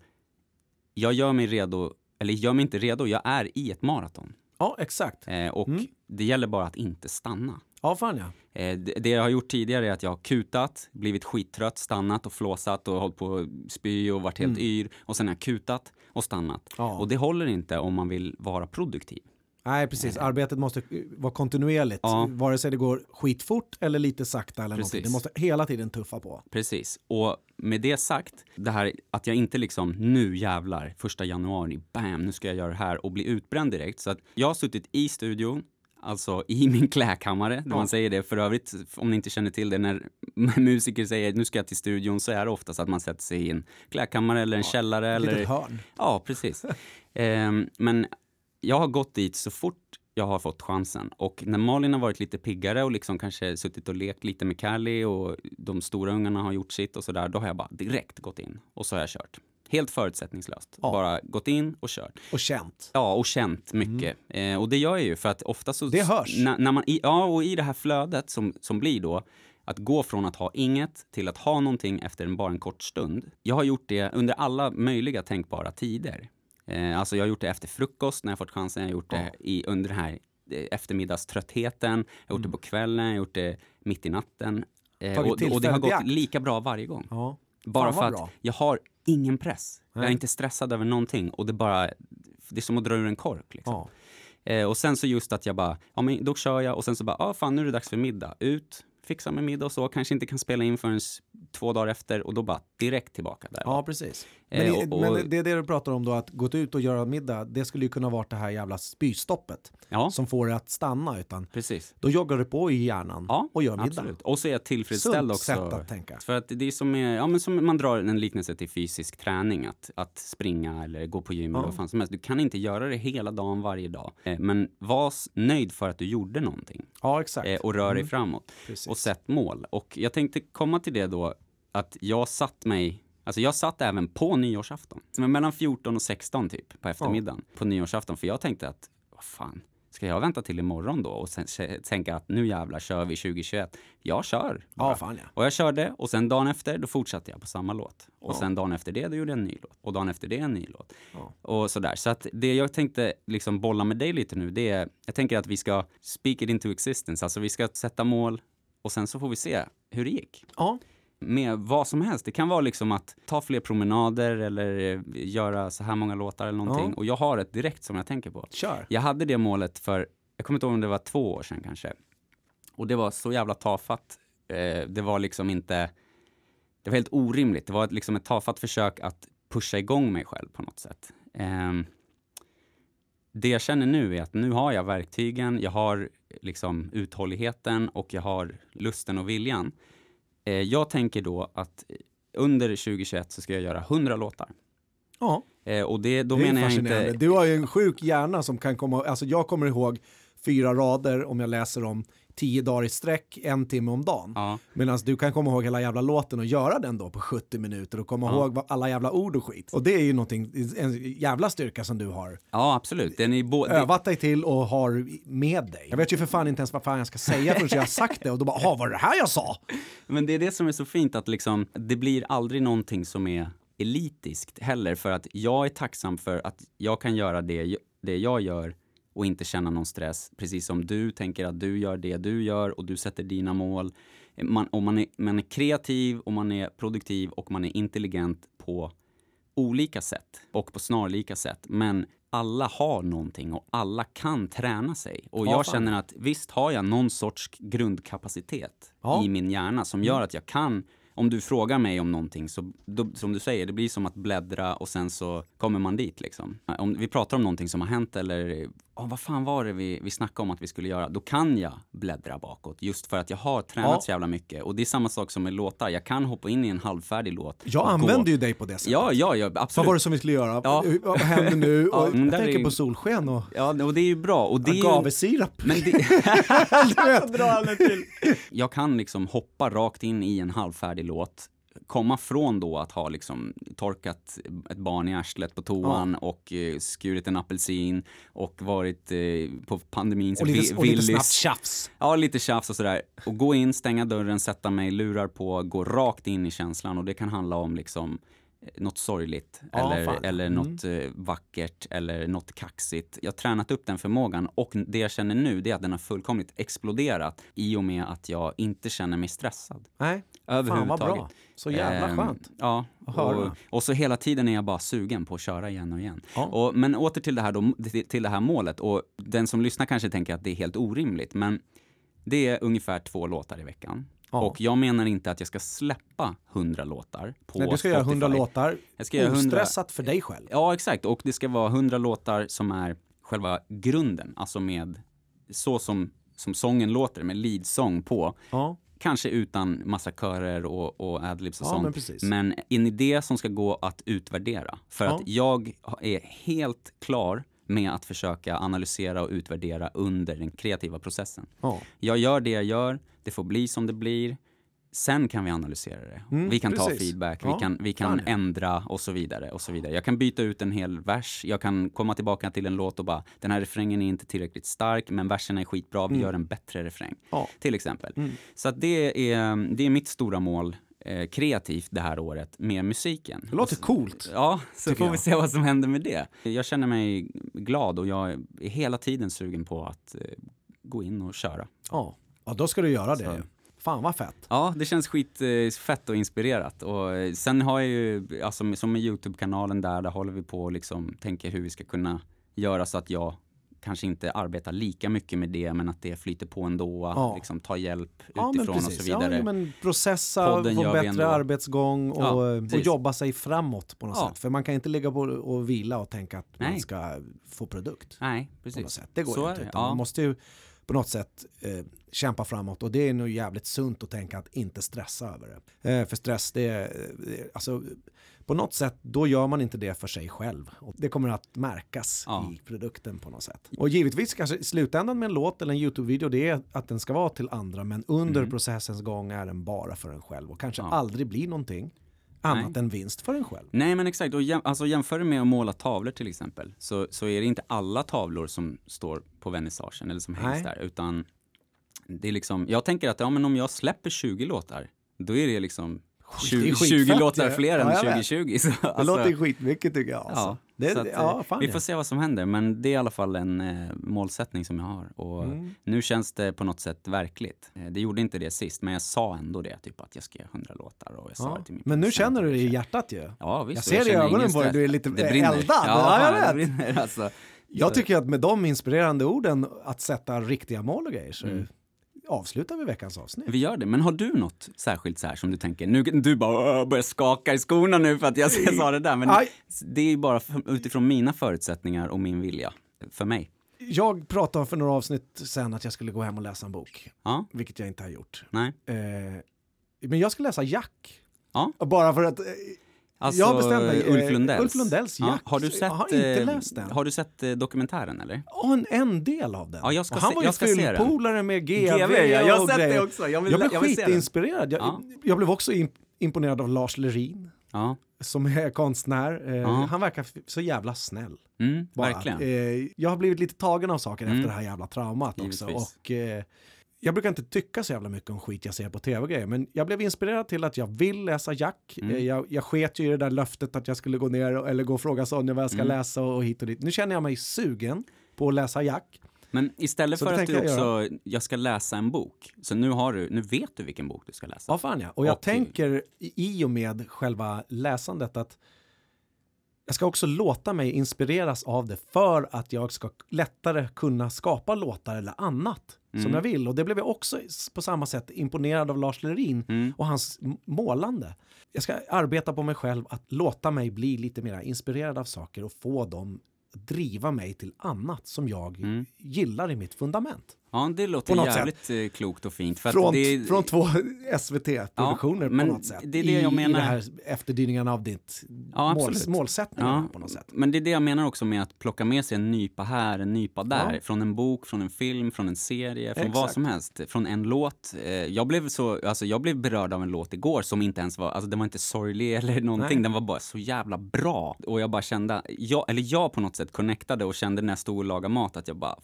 jag gör mig redo, eller gör mig inte redo, jag är i ett maraton. Ja, exakt. Eh, och Mm. det gäller bara att inte stanna. Ja, fan ja. Eh, det, det jag har gjort tidigare är att jag har kutat, blivit skittrött, stannat och flåsat och hållit på att spy och varit helt yr. Och sen har jag kutat och stannat. Ja. Och det håller inte om man vill vara produktiv. Nej, precis. Arbetet måste eh, vara kontinuerligt. Ja. Vare sig det går skitfort eller lite sakta eller någonting. Precis. Det måste hela tiden tuffa på. Precis. Och med det sagt, det här att jag inte liksom nu jävlar, första januari, bam, nu ska jag göra det här och bli utbränd direkt. Så att jag har suttit i studion, alltså i min klädkammare, där Ja. man säger det. För övrigt, om ni inte känner till det, när *laughs* musiker säger nu ska jag till studion så är det oftast att man sätter sig i en klädkammare eller en källare. Ett Eller... litet hörn. Ja, precis. *laughs* Ehm, men jag har gått dit så fort jag har fått chansen. Och när Malin har varit lite piggare och liksom kanske suttit och lekt lite med Callie och de stora ungarna har gjort sitt och sådär, då har jag bara direkt gått in och så har jag kört. Helt förutsättningslöst. Ja. Bara gått in och kört. Och känt. Ja, och känt mycket. Eh, och det gör jag ju för att ofta så... Det hörs. När, när man, i, ja, och i det här flödet som, som blir då, att gå från att ha inget till att ha någonting efter en, bara en kort stund. Jag har gjort det under alla möjliga tänkbara tider. Eh, alltså jag har gjort det efter frukost när jag fått chansen. Jag har gjort det i, under den här eh, eftermiddagströttheten. Jag har gjort det på kvällen, jag har gjort det mitt i natten. Eh, och, och det har gått lika bra varje gång. Ja. Bara för att bra. jag har ingen press. Jag är Nej. inte stressad över någonting och det bara, det är som att dra ur en kork liksom. Ja. Eh, och sen så just att jag bara, ja men då kör jag och sen så bara, ja ah, fan nu är det dags för middag. Ut, fixa med middag och så, kanske inte kan spela in förrän två dagar efter och då bara direkt tillbaka där. Ja, precis. Eh, Men, i- och- och- men det är det du pratar om då, att gå ut och göra middag, det skulle ju kunna vara det här jävla spystoppet Ja, som får det att stanna, utan precis. då joggar du på i hjärnan Ja, och gör middag. Absolut. Och så är jag tillfredsställd Sunt också. sätt att tänka. För att det är som, är, ja, men som man drar en liknelse till fysisk träning, att, att springa eller gå på gym eller Ja. vad fan som helst. Du kan inte göra det hela dagen varje dag. Eh, men var nöjd för att du gjorde någonting Ja, exakt. eh, och rör dig Mm. framåt. Precis. och sätt mål. Och jag tänkte komma till det då, att jag satt mig Alltså jag satt även på nyårsafton. Är mellan 14 och 16 typ på eftermiddagen på nyårsafton. För jag tänkte att, vad fan, ska jag vänta till imorgon då och sen tänka att nu jävlar kör vi 2021. Jag kör. bara. Ja, fan ja. Och jag körde och sen dagen efter då fortsatte jag på samma låt. Och Ja. sen dagen efter det då gjorde jag en ny låt. Och dagen efter det en ny låt. Ja. Och sådär. Så att det jag tänkte liksom bolla med dig lite nu det är, jag tänker att vi ska speak it into existence. Alltså vi ska sätta mål och sen så får vi se hur det gick. Ja, Med vad som helst. Det kan vara liksom att ta fler promenader eller eh, göra så här många låtar eller någonting. Ja. Och jag har ett direkt som jag tänker på. kör. Jag hade det målet för, jag kommer inte ihåg om det var två år sedan kanske. Och det var så jävla tafatt. Eh, det var liksom inte, det var helt orimligt. Det var ett- liksom ett tafatt försök att pusha igång mig själv på något sätt. Ehm, det jag känner nu är att nu har jag verktygen, jag har liksom uthålligheten och jag har lusten och viljan. Eh, jag tänker då att under 2021 så ska jag göra 100 låtar. Ja, Eh, och det, då det är menar jag inte... Du har ju en sjuk hjärna som kan komma, alltså jag kommer ihåg fyra rader om jag läser dem tio dagar i sträck, en timme om dagen. Ja, Medan du kan komma ihåg hela jävla låten och göra den då på 70 minuter och komma Ja. ihåg alla jävla ord och skit. Och det är ju någonting, en jävla styrka som du har ja absolut. Den är bo- övat dig till och har med dig. Jag vet ju för fan inte ens vad fan jag ska säga förrän jag har sagt det och då bara, jaha, var det här jag sa? Men det är det som är så fint att liksom, det blir aldrig någonting som är elitiskt heller för att jag är tacksam för att jag kan göra det, det jag gör och inte känna någon stress. Precis som du tänker att du gör det du gör och du sätter dina mål. Man, och man, är, man är kreativ och man är produktiv och man är intelligent på olika sätt och på snarlika sätt. Men alla har någonting och alla kan träna sig. Och Ja, jag fan. känner att visst har jag någon sorts grundkapacitet Ja. i min hjärna som gör att jag kan om du frågar mig om någonting så, då, som du säger, det blir som att bläddra och sen så kommer man dit liksom. Om vi pratar om någonting som har hänt eller oh, vad fan var det vi, vi snackade om att vi skulle göra? Då kan jag bläddra bakåt just för att jag har tränat Ja. så jävla mycket. Och det är samma sak som med låtar. Jag kan hoppa in i en halvfärdig låt. Jag använder gå. ju dig på det sättet. Ja, ja, ja, Vad absolut. var det som vi skulle göra? Ja. Vad händer nu? *laughs* Ja, jag tänker är- på solsken och Ja, och det är ju bra. Och det är ju... agavesirap. Men det... *laughs* Du vet. *laughs* jag kan liksom hoppa rakt in i en halvfärdig låt komma från då att ha liksom torkat ett barn i arslet på toan och eh, skurit en apelsin och varit eh, på pandemins Och lite, och lite snabbt tjafs. Ja, lite tjafs och sådär. Och gå in, stänga dörren, sätta mig, lurar på, gå rakt in i känslan och det kan handla om liksom något sorgligt Ja, eller, fan. eller Mm. något eh, vackert eller något kaxigt. Jag har tränat upp den förmågan och det jag känner nu det är att den har fullkomligt exploderat i och med att jag inte känner mig stressad. Nej, fan vad Överhuvudtaget. bra. Så jävla Ehm, skönt. Ja, och, och så hela tiden är jag bara sugen på att köra igen och igen. Ja. Och, men åter till det, här då, till det här målet och den som lyssnar kanske tänker att det är helt orimligt men det är ungefär två låtar i veckan. Ja. Och jag menar inte att jag ska släppa 100 låtar på Nej, du ska göra Spotify. 100 låtar Jag ska göra 100 ostressat för dig själv. Ja, exakt. Och det ska vara 100 låtar som är själva grunden, alltså med så som, som sången låter, med leadsång på. Ja. Kanske utan massa körer och, och adlibs och Ja, sånt. men precis. Men en idé som ska gå att utvärdera. För Ja. att jag är helt klar med att försöka analysera och utvärdera under den kreativa processen. Ja. Jag gör det jag gör, det får bli som det blir. Sen kan vi analysera det. Mm, vi kan ta precis. feedback, Ja, vi kan, vi kan ändra och så vidare. och så vidare. Jag kan byta ut en hel vers, jag kan komma tillbaka till en låt och bara den här refrängen är inte tillräckligt stark men versen är skitbra, vi gör en bättre refräng. Mm. Ja. Till exempel. Mm. Så det, är, det är mitt stora mål eh, kreativt det här året med musiken. Det låter coolt. Ja, så får vi se vad som händer med det. Jag känner mig glad och jag är hela tiden sugen på att eh, gå in och köra. Ja. ja, då ska du göra det. Så. ju. Fan vad fett. Ja, det känns skitfett och inspirerat. Och eh, sen har jag ju, alltså som med Youtube-kanalen där, där håller vi på och liksom tänker hur vi ska kunna göra så att jag kanske inte arbetar lika mycket med det, men att det flyter på ändå, Ja. liksom ta hjälp Ja, utifrån och precis. så vidare. Ja, men processa, Podden få bättre arbetsgång och, Ja, och precis. jobba sig framåt på något sätt. För man kan inte ligga på och vila och tänka att man Nej. ska få produkt. Nej, På något precis. sätt. Det går Så inte. det. Man måste ju på något sätt eh, kämpa framåt och det är nog jävligt sunt att tänka att inte stressa över det. Eh, för stress, det är, eh, alltså på något sätt, då gör man inte det för sig själv. Och det kommer att märkas Ja. i produkten på något sätt. Och givetvis kanske i slutändan med en låt eller en YouTube-video, det är att den ska vara till andra, men under Mm. processens gång är den bara för en själv och kanske Ja. aldrig blir någonting annat Nej. än vinst för en själv. Nej men exakt, och jäm, alltså jämför med att måla tavlor till exempel, så, så är det inte alla tavlor som står på vernissagen eller som hängs där, utan det är liksom, jag tänker att ja, men om jag släpper 20 låtar, då är det liksom 20, skitfett 20 ju. låtar fler än jag vet. 2020. Så, Det alltså, låter skitmycket tycker jag. Alltså. Ja, det, att, ja, eh, fan vi får se vad som händer, men det är i alla fall en eh, målsättning som jag har. Och Mm. nu känns det på något sätt verkligt. Eh, det gjorde inte det sist, men jag sa ändå det, typ att jag ska göra 100 låtar. Och jag sa det till min Men nu känner du det i hjärtat ju. Ja, visst. Jag ser det i ögonen på dig, du är lite det eldad. Ja, Ja, jag vet. det brinner alltså. Jag tycker att med de inspirerande orden att sätta riktiga mål och grejer så Mm. Avslutar vi veckans avsnitt. Vi gör det, men har du något särskilt så här som du tänker, nu, du bara "Åh, börjar skaka i skorna nu för att jag *laughs* sa det där, men Aj. det är ju bara utifrån mina förutsättningar och min vilja, för mig. Jag pratade för några avsnitt sen att jag skulle gå hem och läsa en bok, Ja, vilket jag inte har gjort. nej. Eh, men jag ska läsa Jack. Ja. Bara för att... Alltså, jag bestämde mig. eh, Ulf Lundells. Ulf Lundells Jack. har du sett, Jag har inte eh, läst den. Har du sett eh, dokumentären eller? Ja, en, en del av den. Ja, jag ska och han se- var ju fyllpolare med GV, GV, ja. Jag har och sett det också. Jag vill- jag blev jag skitinspirerad. Jag, Ja. jag blev också imp- imponerad av Lars Lerin. Ja, som är konstnär. Eh, Ja. Han verkar så jävla snäll. mm, verkligen. Eh, jag har blivit lite tagen av saker Mm. efter det här jävla traumat också. Givetvis. Och, eh, jag brukar inte tycka så jävla mycket om skit jag ser på tv och grejer, men jag blev inspirerad till att jag vill läsa Jack. Mm. Eh, jag, jag sket ju i det där löftet att jag skulle gå ner och, eller gå och fråga Sonja vad jag ska Mm. läsa och hit och dit. Nu känner jag mig sugen på att läsa Jack. Men istället Så för att du tänker jag också, jag ska läsa en bok, så nu har du, nu vet du vilken bok du ska läsa. Ja, fan ja. Och jag Och- tänker i och med själva läsandet att jag ska också låta mig inspireras av det för att jag ska lättare kunna skapa låtar eller annat som Mm. jag vill. Och det blev jag också på samma sätt imponerad av Lars Lerin Mm. och hans målande. Jag ska arbeta på mig själv att låta mig bli lite mer inspirerad av saker och få dem driva mig till annat som jag Mm. gillar i mitt fundament. Ja, det låter jävligt eh, klokt och fint. Från, det, från två *laughs* SVT-produktioner Ja, på något sätt. det är det jag menar. I det här efterdyningarna av ditt Ja, mål, absolut. målsättningar Ja, på något sätt. men det är det jag menar också med att plocka med sig en nypa här, en nypa där. Ja. Från en bok, från en film, från en serie, från vad Exakt. som helst. Från en låt. Eh, Jag blev, så, alltså jag blev berörd av en låt igår som inte ens var, alltså den var inte sorglig eller någonting. Nej. Den var bara så jävla bra. Och jag bara kände, jag, eller jag på något sätt connectade och kände när jag stod och lagade mat att jag bara,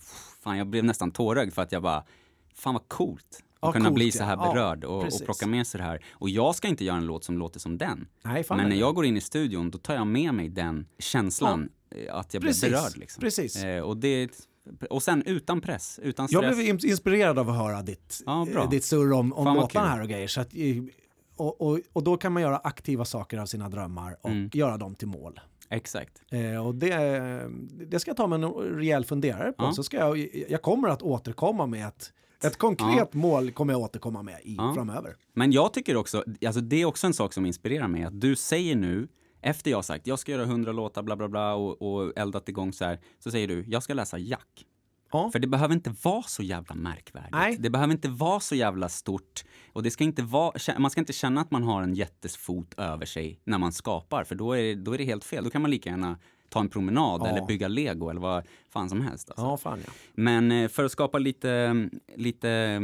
fan jag blev nästan tårögd för att jag bara, fan vad coolt. och Ja, kunna coolt, bli så ja. här Ja, berörd och, och plocka med sig det här. Och jag ska inte göra en låt som låter som den. Nej, Men när jag går in i studion, då tar jag med mig den känslan, eh, att jag blir berörd. Liksom. precis. Eh, och, det, och sen utan press, utan Jag stress. blev in- inspirerad av att höra ditt, Ja, bra. eh, ditt surr om, om låtarna här och grejer. Så att, och, och, och då kan man göra aktiva saker av sina drömmar och Mm. göra dem till mål. Exakt. Eh, och det, det ska jag ta med en rejäl funderare på. Ja. Så ska jag, jag kommer att återkomma med ett, ett konkret mål kommer jag återkomma med i Ja. framöver. Men jag tycker också, alltså det är också en sak som inspirerar mig, att du säger nu, efter jag sagt jag ska göra hundra låtar bla bla bla och, och eldat igång så här, så säger du jag ska läsa Jack. Ja. För det behöver inte vara så jävla märkvärdigt. Nej. Det behöver inte vara så jävla stort. Och det ska inte vara, man ska inte känna att man har en jättesfot över sig när man skapar, för då är, det- då är det helt fel. Då kan man lika gärna ta en promenad Ja. eller bygga lego eller vad fan som helst. Alltså. Ja, fan ja. Men eh, för att skapa lite, lite,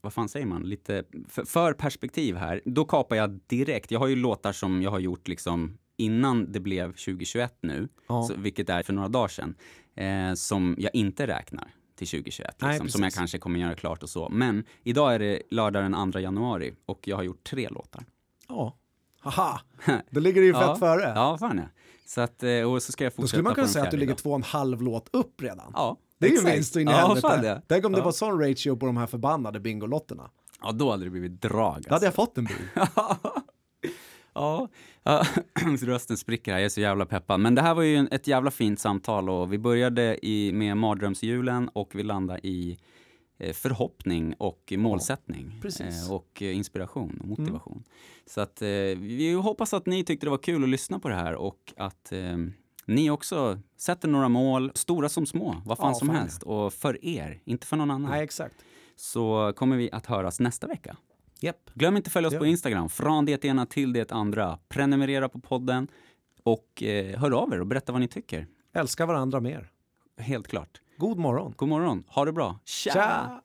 vad fan säger man, lite för, för perspektiv här, då kapar jag direkt. Jag har ju låtar som jag har gjort liksom innan det blev 2021 nu, Ja. så, vilket är för några dagar sedan, eh, som jag inte räknar till 2021, Nej, liksom, som jag kanske kommer göra klart och så. Men idag är det lördag den 2 januari och jag har gjort tre låtar. ja. Haha, *laughs* då ligger det ju fett ja, före. Ja, fan ja. Så att, eh, och så ska jag fortsätta Då skulle man kunna säga att du ligger idag. två och en halv låt upp redan. Ja, det är ju vinst in i ja, helvete. Tänk om det var sån ratio på de här förbannade Bingolotterna. Ja, då hade det blivit drag. Då hade jag fått en bil. *laughs* *laughs* Ja, ja. *clears throat* rösten spricker här, jag är så jävla peppad. Men det här var ju en- ett jävla fint samtal och vi började i, med mardrömsjulen och vi landade i eh, förhoppning och målsättning. precis. Eh, och eh, inspiration och motivation. Så att vi hoppas att ni tyckte det var kul att lyssna på det här och att ni också sätter några mål, stora som små, vad fan Ja, som fan, helst. Och för er, inte för någon annan. Nej, exakt. Så kommer vi att höras nästa vecka. Japp. Glöm inte att följa oss Ja. på Instagram, från det ena till det andra. Prenumerera på podden och eh, hör av er och berätta vad ni tycker. Älska varandra mer. Helt klart. God morgon. God morgon, ha det bra. Tja! Tja!